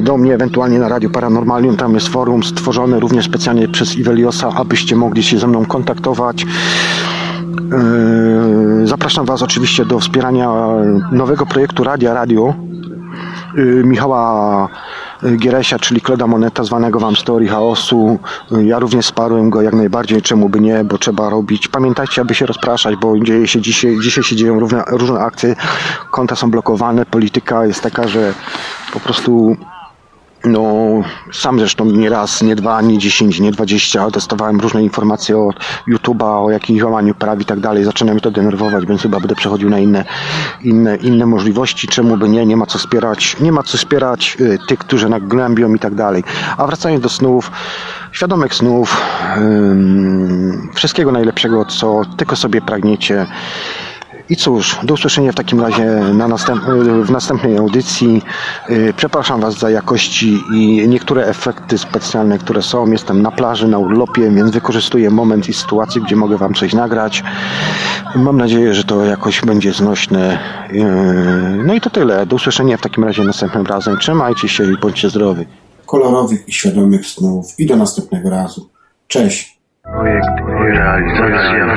do mnie ewentualnie na Radio Paranormalium. Tam jest forum stworzone również specjalnie przez Iweliosa, abyście mogli się ze mną kontaktować. Zapraszam Was oczywiście do wspierania nowego projektu Radia Radio Michała Gieresia, czyli Kloda Moneta, zwanego Wam Story Chaosu. Ja również sparłem go jak najbardziej, czemu by nie, bo trzeba robić. Pamiętajcie, aby się rozpraszać, bo dzieje się dzisiaj, dzisiaj się dzieją różne, różne akcje, konta są blokowane, polityka jest taka, że po prostu no, sam zresztą nie raz, nie dwa, nie dziesięć, nie dwadzieścia dostawałem różne informacje od YouTube'a o jakimś łamaniu praw i tak dalej. Zaczyna mnie to denerwować, więc chyba będę przechodził na inne, inne, inne możliwości. Czemu by nie? Nie ma co wspierać, nie ma co wspierać y, tych, którzy nagnębią i tak dalej. A wracając do snów, świadomych snów, yy, wszystkiego najlepszego, co tylko sobie pragniecie. I cóż, do usłyszenia w takim razie na następ, w następnej audycji. Przepraszam Was za jakości i niektóre efekty specjalne, które są. Jestem na plaży, na urlopie, więc wykorzystuję moment i sytuację, gdzie mogę Wam coś nagrać. Mam nadzieję, że to jakoś będzie znośne. No i to tyle. Do usłyszenia w takim razie następnym razem. Trzymajcie się i bądźcie zdrowi. Kolorowych i świadomych snów i do następnego razu. Cześć. Projekt i realizacja.